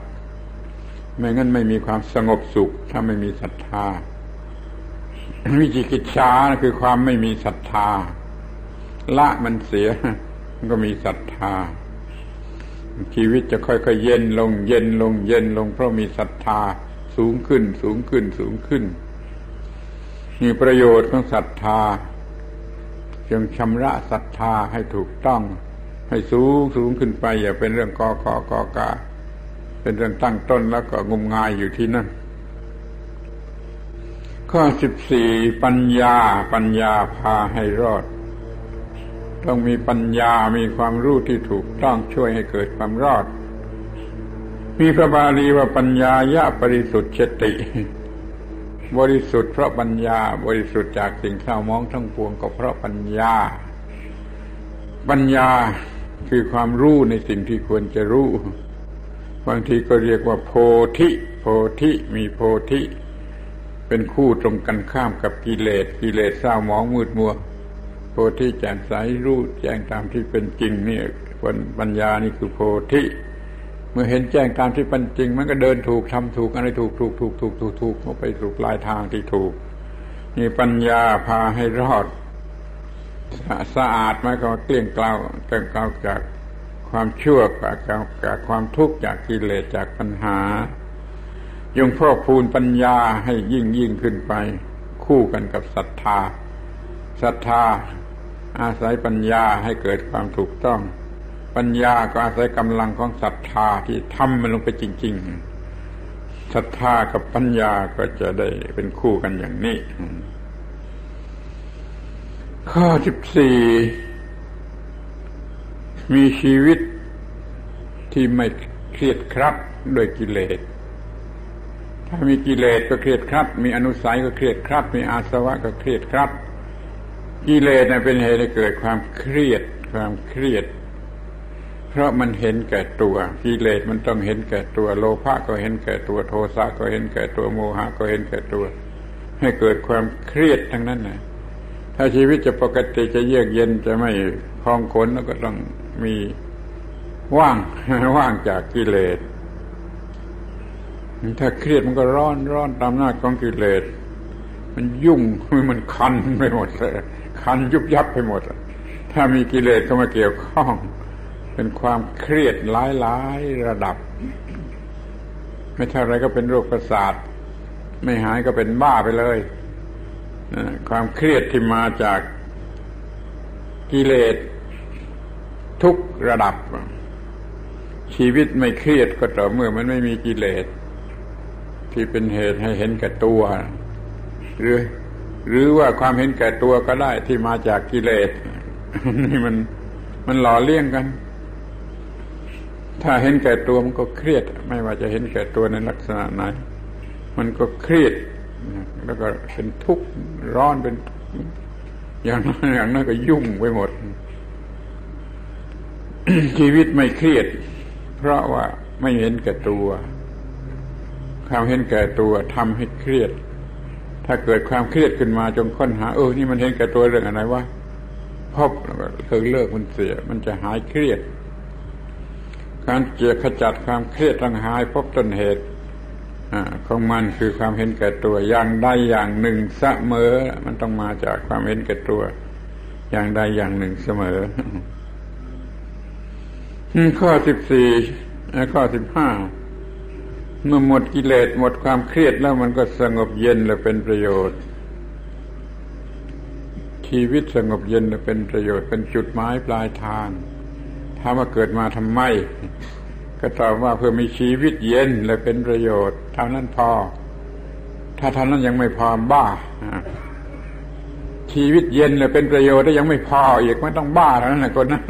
ไม่งั้นไม่มีความสงบสุข ถ้าไม่มีศรัทธาวิจิกิจฉาคือความไม่มีศรัทธา ละมันเสีย มันก็มีศรัทธา ชีวิตจะค่อยๆเย็นลงเย็นลงเย็นลง เพราะมีศรัทธาสูงขึ้น สูงขึ้นสูงขึ้น มีประโยชน์ของศรัทธา จึงชำระศรัทธาให้ถูกต้อง ให้สูงสูงขึ้นไป อย่าเป็นเรื่องกอกอกอกาเป็นเรื่องตั้งต้นแล้วก็งมงายอยู่ที่นั่นข้อสิบสี่ปัญญาปัญญาพาให้รอด ต้องมีปัญญามีความรู้ที่ถูกต้องช่วยให้เกิดความรอด มีพระบาลีว่าปัญญายะบริสุทธิ์เชติ บริสุทธิ์เพราะปัญญาบริสุทธิ์จากสิ่งเศร้ามองทั้งปวงก็เพราะปัญญา ปัญญาคือความรู้ในสิ่งที่ควรจะรู้ บางทีก็เรียกว่า โพธิ โพธิมีโพธิ เป็นคู่ตรงกันข้ามกับกิเลสกิเลสเศร้ามองมืดมัว โพธิแจ่มใสรู้แจ้งตามที่เป็นจริงนี่ปัญญานี่คือโพธิเมื่อเห็นแจ้งตามที่เป็นจริง มันก็เดินถูกทำถูกอะไรถูกถูกถูกถูกถูกถูกไปสู่ปลายทางที่ถูก นี่ปัญญาพาให้รอด สะอาดไหมก็เกลี้ยงเกลาเกลี้ยงเกลาจากความชั่วจากจากความทุกข์จากกิเลสจากปัญหา ยงพอกพูนปัญญาให้ยิ่งยิ่งขึ้นไป คู่กันกับศรัทธาศรัทธา อาศัยปัญญาให้เกิดความถูกต้อง ปัญญาก็อาศัยกำลังของศรัทธาที่ทำมันลงไปจริง ๆศรัทธากับปัญญาก็จะได้เป็นคู่กันอย่างนี้ ข้อสิบสี่มีชีวิตที่ไม่เครียดครับด้วยกิเลส ถ้ามีกิเลสก็เครียดครับ มีอนุสัยก็เครียดครับ มีอาสวะก็เครียดครับ กิเลสเป็นเหตุให้เกิดความเครียด ความเครียด เพราะมันเห็นแก่ตัวกิเลสมันต้องเห็นแก่ตัว โลภะก็เห็นแก่ตัวโทสะก็เห็นแก่ตัวโมหะก็เห็นแก่ตัว ให้เกิดความเครียดทั้งนั้นนะถ้าชีวิตจะปกติจะเยือกเย็นจะไม่คลองขนแล้วก็ต้องมีว่างว่างจากกิเลสถ้าเครียดมันก็ร้อนร้อนตามหน้าของกิเลส มันยุ่งมันคันไปหมดเลย คันยุบยับไปหมด ถ้ามีกิเลสเข้ามาเกี่ยวข้อง เป็นความเครียดหลายหลายระดับ ไม่เท่าไรก็เป็นโรคประสาท ไม่หายก็เป็นบ้าไปเลย ความเครียดที่มาจากกิเลสทุกระดับ ชีวิตไม่เครียดก็ต่อเมื่อมันไม่มีกิเลสที่เป็นเหตุให้เห็นแก่ตัวหรือ หรือว่าความเห็นแก่ตัวก็ได้ที่มาจากกิเลสนี่มันมันหล่อเลี้ยงกัน ถ้าเห็นแก่ตัวมันก็เครียด ไม่ว่าจะเห็นแก่ตัวในลักษณะไหน มันก็เครียด แล้วก็เป็นทุกข์ร้อนเป็นอย่างนั้นอย่างนั้นก็ยุ่งไปหมด ชีวิตไม่เครียด เพราะว่าไม่เห็นแก่ตัวความเห็นแก่ตัวทำให้เครียด ถ้าเกิดความเครียดขึ้นมาจงค้นหาเออนี่มันเห็นแก่ตัวเรื่องอะไรวะพบแล้วก็เลิกมันเสีย มันจะหายเครียด การเกียขจัดความเครียดต้องหายพบต้นเหตุของมันคือความเห็นแก่ตัวอย่างใดอย่างหนึ่งเสมอ มันต้องมาจากความเห็นแก่ตัว อย่างใดอย่างหนึ่งเสมอ ข้อสิบสี่ข้อสิบห้า เมื่อหมดกิเลสหมดความเครียดแล้วมันก็สงบเย็นและเป็นประโยชน์ ชีวิตสงบเย็นและเป็นประโยชน์ เป็นจุดหมายปลายทางถ้ามาเกิดมาทำไม ก็ตอบว่าเพื่อมีชีวิตเย็นและเป็นประโยชน์เท่านั้นพอ ถ้าท่านั้นยังไม่พอบ้า ชีวิตเย็นและเป็นประโยชน์ได้ยังไม่พออีกไม่ต้องบ้าแล้วนะคนนั้น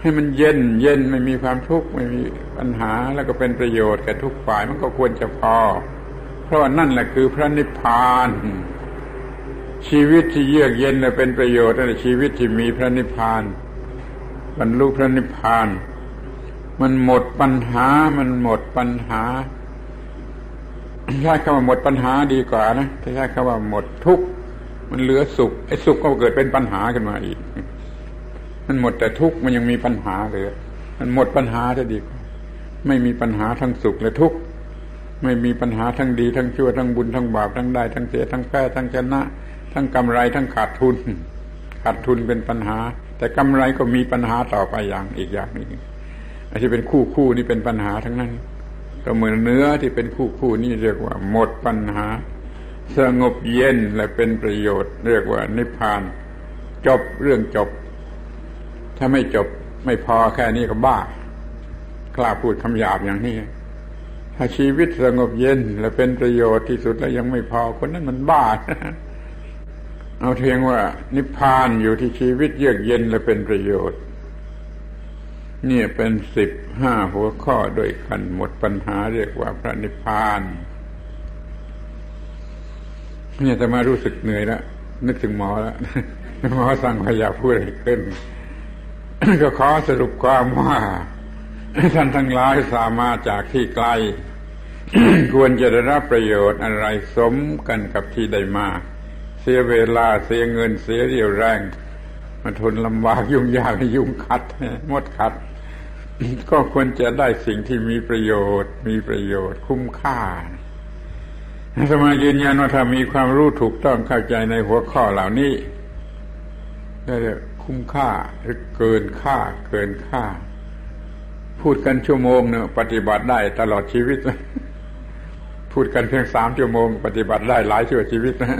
ให้มันเย็นเย็นไม่มีความทุกข์ไม่มีปัญหาแล้วก็เป็นประโยชน์แก่ทุกฝ่ายมันก็ควรจะพอ เพราะว่านั่นแหละคือพระนิพพาน ชีวิตที่เยือกเย็นและเป็นประโยชน์นั่นแหละชีวิตที่มีพระนิพพานบรรลุพระนิพพาน มันหมดปัญหามันหมดปัญหาใช้คำว่าหมดปัญหาดีกว่านะใช้คำว่าหมดทุกข์มันเหลือสุขไอ้สุขก็เกิดเป็นปัญหาขึ้นมาอีก มันหมดแต่ทุกข์มันยังมีปัญหาเลยมันหมดปัญหาจะดีไม่มีปัญหาทั้งสุขและทุกข์ไม่มีปัญหาทั้งดีทั้งชั่วทั้งบุญทั้งบาปทั้งได้ทั้งเสียทั้งแพ้ทั้งชนะ ทั้งกำไรทั้งขาดทุน ขาดทุนเป็นปัญหา แต่กำไรก็มีปัญหาต่อไปอย่างอีกอย่างนึงอาที่เป็นคู่คู่นี่เป็นปัญหาทั้งนั้นก็เหมือนเนื้อที่เป็นคู่คู่นี่เรียกว่า หมดปัญหา สงบเย็นและเป็นประโยชน์ เรียกว่านิพพาน จบเรื่องจบ ถ้าไม่จบไม่พอแค่นี้ก็บ้ากล้าพูดคำหยาบอย่างนี้ ถ้าชีวิตสงบเย็นและเป็นประโยชน์ที่สุดแล้วยังไม่พอคนนั้นมันบ้า เอาเทียงว่า นิพพานอยู่ที่ชีวิตเยือกเย็นและเป็นประโยชน์นี่เป็นสิบห้าหัวข้อด้วยกันหมดปัญหาเรียกว่าพระนิพพานเนี่ยจะมารู้สึกเหนื่อยแล้วนึกถึงหมอแล้วหมอสั่งพยาพูดอะไรขึ้น ก็ขอสรุปความว่าท่านทั้งหลายสามารถจากที่ไกล ควรจะได้รับประโยชน์อะไรสมกันกับที่ได้มา เสียเวลาเสียเงินเสียเรี่ยวแรงมาทนลำบากยุ่งยากยุ่งขัดมดขัด ก็ควรจะได้สิ่งที่มีประโยชน์ มีประโยชน์คุ้มค่าสมายืนยันว่าถ้ามีความรู้ถูกต้องเข้าใจในหัวข้อเหล่านี้ก็จะ คุ้มค่าหรือเกินค่าเกินค่า พูดกันชั่วโมงเนี่ยปฏิบัติได้ตลอดชีวิต พูดกันเพียงสามชั่วโมง ปฏิบัติได้หลายชั่วชีวิตนะ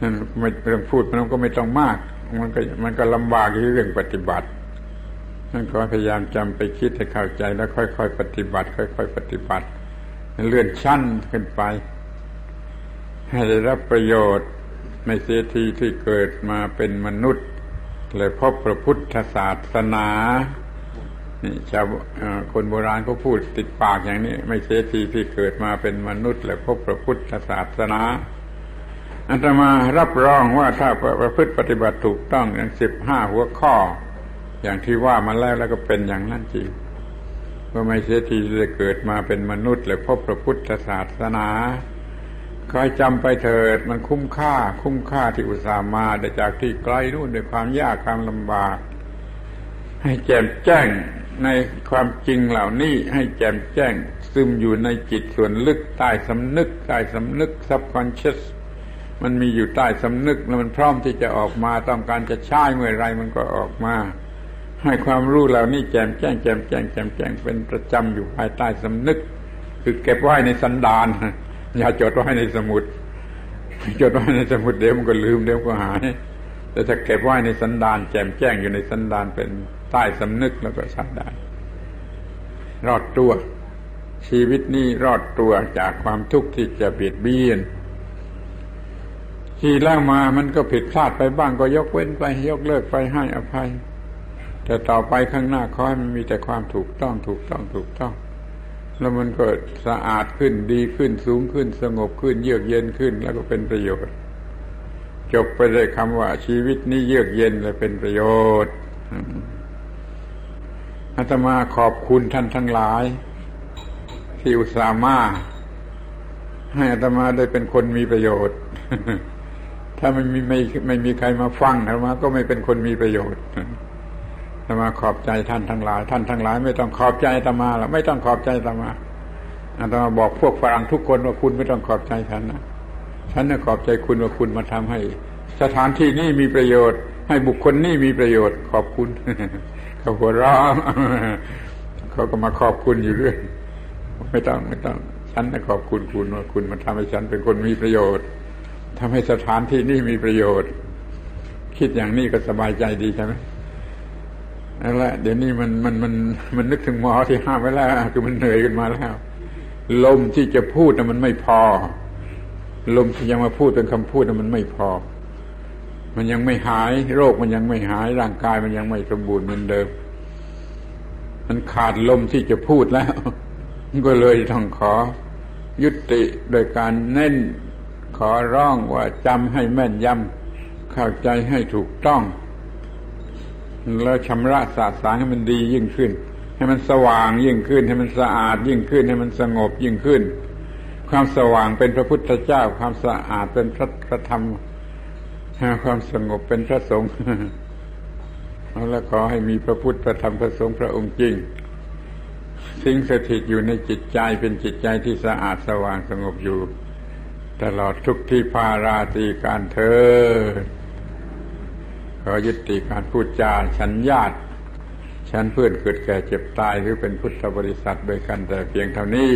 นั่นไม่เรื่องพูดมันก็ไม่ต้องมาก มันก็มันก็ลำบากที่เรื่องปฏิบัตินั่นก็พยายามจำไปคิดให้เข้าใจแล้วค่อยๆปฏิบัติ ค่อยๆปฏิบัติเลื่อนชั้นขึ้นไป ให้ได้รับประโยชน์ไม่เสียทีที่เกิดมาเป็นมนุษย์ เลยพบพระพุทธศาสนานี่ชาวคนโบราณเขาพูดติดปากอย่างนี้ ไม่เสียทีที่เกิดมาเป็นมนุษย์เลยพบพระพุทธศาสนาอันตมารับรองว่าถ้าประพฤติปฏิบัติถูกต้องอย่างสิบห้าหัวข้อ อย่างที่ว่ามาแล้วแล้วก็เป็นอย่างนั้นจริงว่าไม่เสียทีจะเกิดมาเป็นมนุษย์เลยพบพระพุทธศาสนา คอยจำไปเถิดมันคุ้มค่า คุ้มค่าที่อุตส่าห์มาได้จากที่ไกลนู่นด้วยความยากความลำบาก ให้แจ่มแจ้งในความจริงเหล่านี้ให้แจ่มแจ้ง ซึมอยู่ในจิตส่วนลึกใต้สำนึกใต้สำนึก subconscious มันมีอยู่ใต้สำนึกแล้วมันพร้อมที่จะออกมาต้องการจะใช้เมื่อไรมันก็ออกมา ให้ความรู้เหล่านี้แจ่มแจ้งแจ่มแจ้งแจ่มแจ้งเป็นประจำอยู่ภายใต้สำนึก คือเก็บไว้ในสันดาน อย่าจดไว้ในสมุด จดไว้ในสมุดเดี๋ยวมันก็ลืมเดี๋ยวก็หาย แต่ถ้าเก็บไว้ในสันดานแจ่มแจ้งอยู่ในสันดานเป็นใต้สำนึกแล้วก็ชัดได้ รอดตัว ชีวิตนี้รอดตัวจากความทุกข์ที่จะเบียดเบียนที่แล้วมามันก็ผิดพลาดไปบ้างก็ยกเว้นไป ยกเลิกไปให้อภัย แต่ต่อไปข้างหน้าขอให้มันมีแต่ความถูกต้องถูกต้องถูกต้อง แล้วมันก็สะอาดขึ้นดีขึ้นสูงขึ้นสงบขึ้น เยือกเย็นขึ้น แล้วก็เป็นประโยชน์ จบไปได้คำว่าชีวิตนี้เยือกเย็นและเป็นประโยชน์อาตมาขอบคุณท่านทั้งหลาย ที่อุตส่าห์มาให้อาตมาได้เป็นคนมีประโยชน์ ถ้าไม่มีไม่ไม่มีใครมาฟังอาตมาก็ไม่เป็นคนมีประโยชน์ ตมาขอบใจท่านทั้งหลาย ท่านทั้งหลาย ไม่ต้องขอบใจตมาหรอกไม่ต้องขอบใจตมาอาตมาบอกพวกฝรั่งทุกคนว่าคุณไม่ต้องขอบใจฉันนะฉันน่ะขอบใจคุณว่าคุณมาทำให้ สถานที่นี้มีประโยชน์ ให้บุคคลนี้มีประโยชน์ ขอบคุณเขาหัวเราะเขาก็มาขอบคุณอยู่เรื่อยไม่ต้องไม่ต้อง ฉันน่ะขอบคุณคุณว่าคุณมาทำให้ฉันเป็นคนมีประโยชน์ทำให้สถานที่นี้มีประโยชน์ คิดอย่างนี้ก็สบายใจดีใช่ไหม นั่นแหละเดี๋ยวนี้มันมันมันมันนึกถึงหมอที่ห้ามไว้แล้วคือมันเหนื่อยขึ้นมาแล้ว ลมที่จะพูดนะมันไม่พอ ลมที่จะมาพูดเป็นคำพูดนะมันไม่พอ มันยังไม่หาย โรคมันยังไม่หาย ร่างกายมันยังไม่สมบูรณ์เหมือนเดิม มันขาดลมที่จะพูดแล้วก็เลยต้องขอ ยุติโดยการเน้นขอร้องว่าจำให้แม่นยำเข้าใจให้ถูกต้อง แล้วชำระสาสางให้มันดียิ่งขึ้น ให้มันสว่างยิ่งขึ้น ให้มันสะอาดยิ่งขึ้น ให้มันสงบยิ่งขึ้น ความสว่างเป็นพระพุทธเจ้า ความสะอาดเป็นพระพระธรรมความสงบเป็นพระสงฆ์แล้วขอให้มีพระพุทธพระธรรมพระสงฆ์พระองค์จริงสิ่งสถิตอยู่ในจิตใจเป็นจิตใจที่สะอาดสว่างสงบอยู่ ตลอดทุกที่พาราตีการเธอ อยุติการพูดจาฉันญาติฉันเพื่อนเกิดแก่เจ็บตายหรือเป็นพุทธบริษัทโดยกันแต่เพียงเท่านี้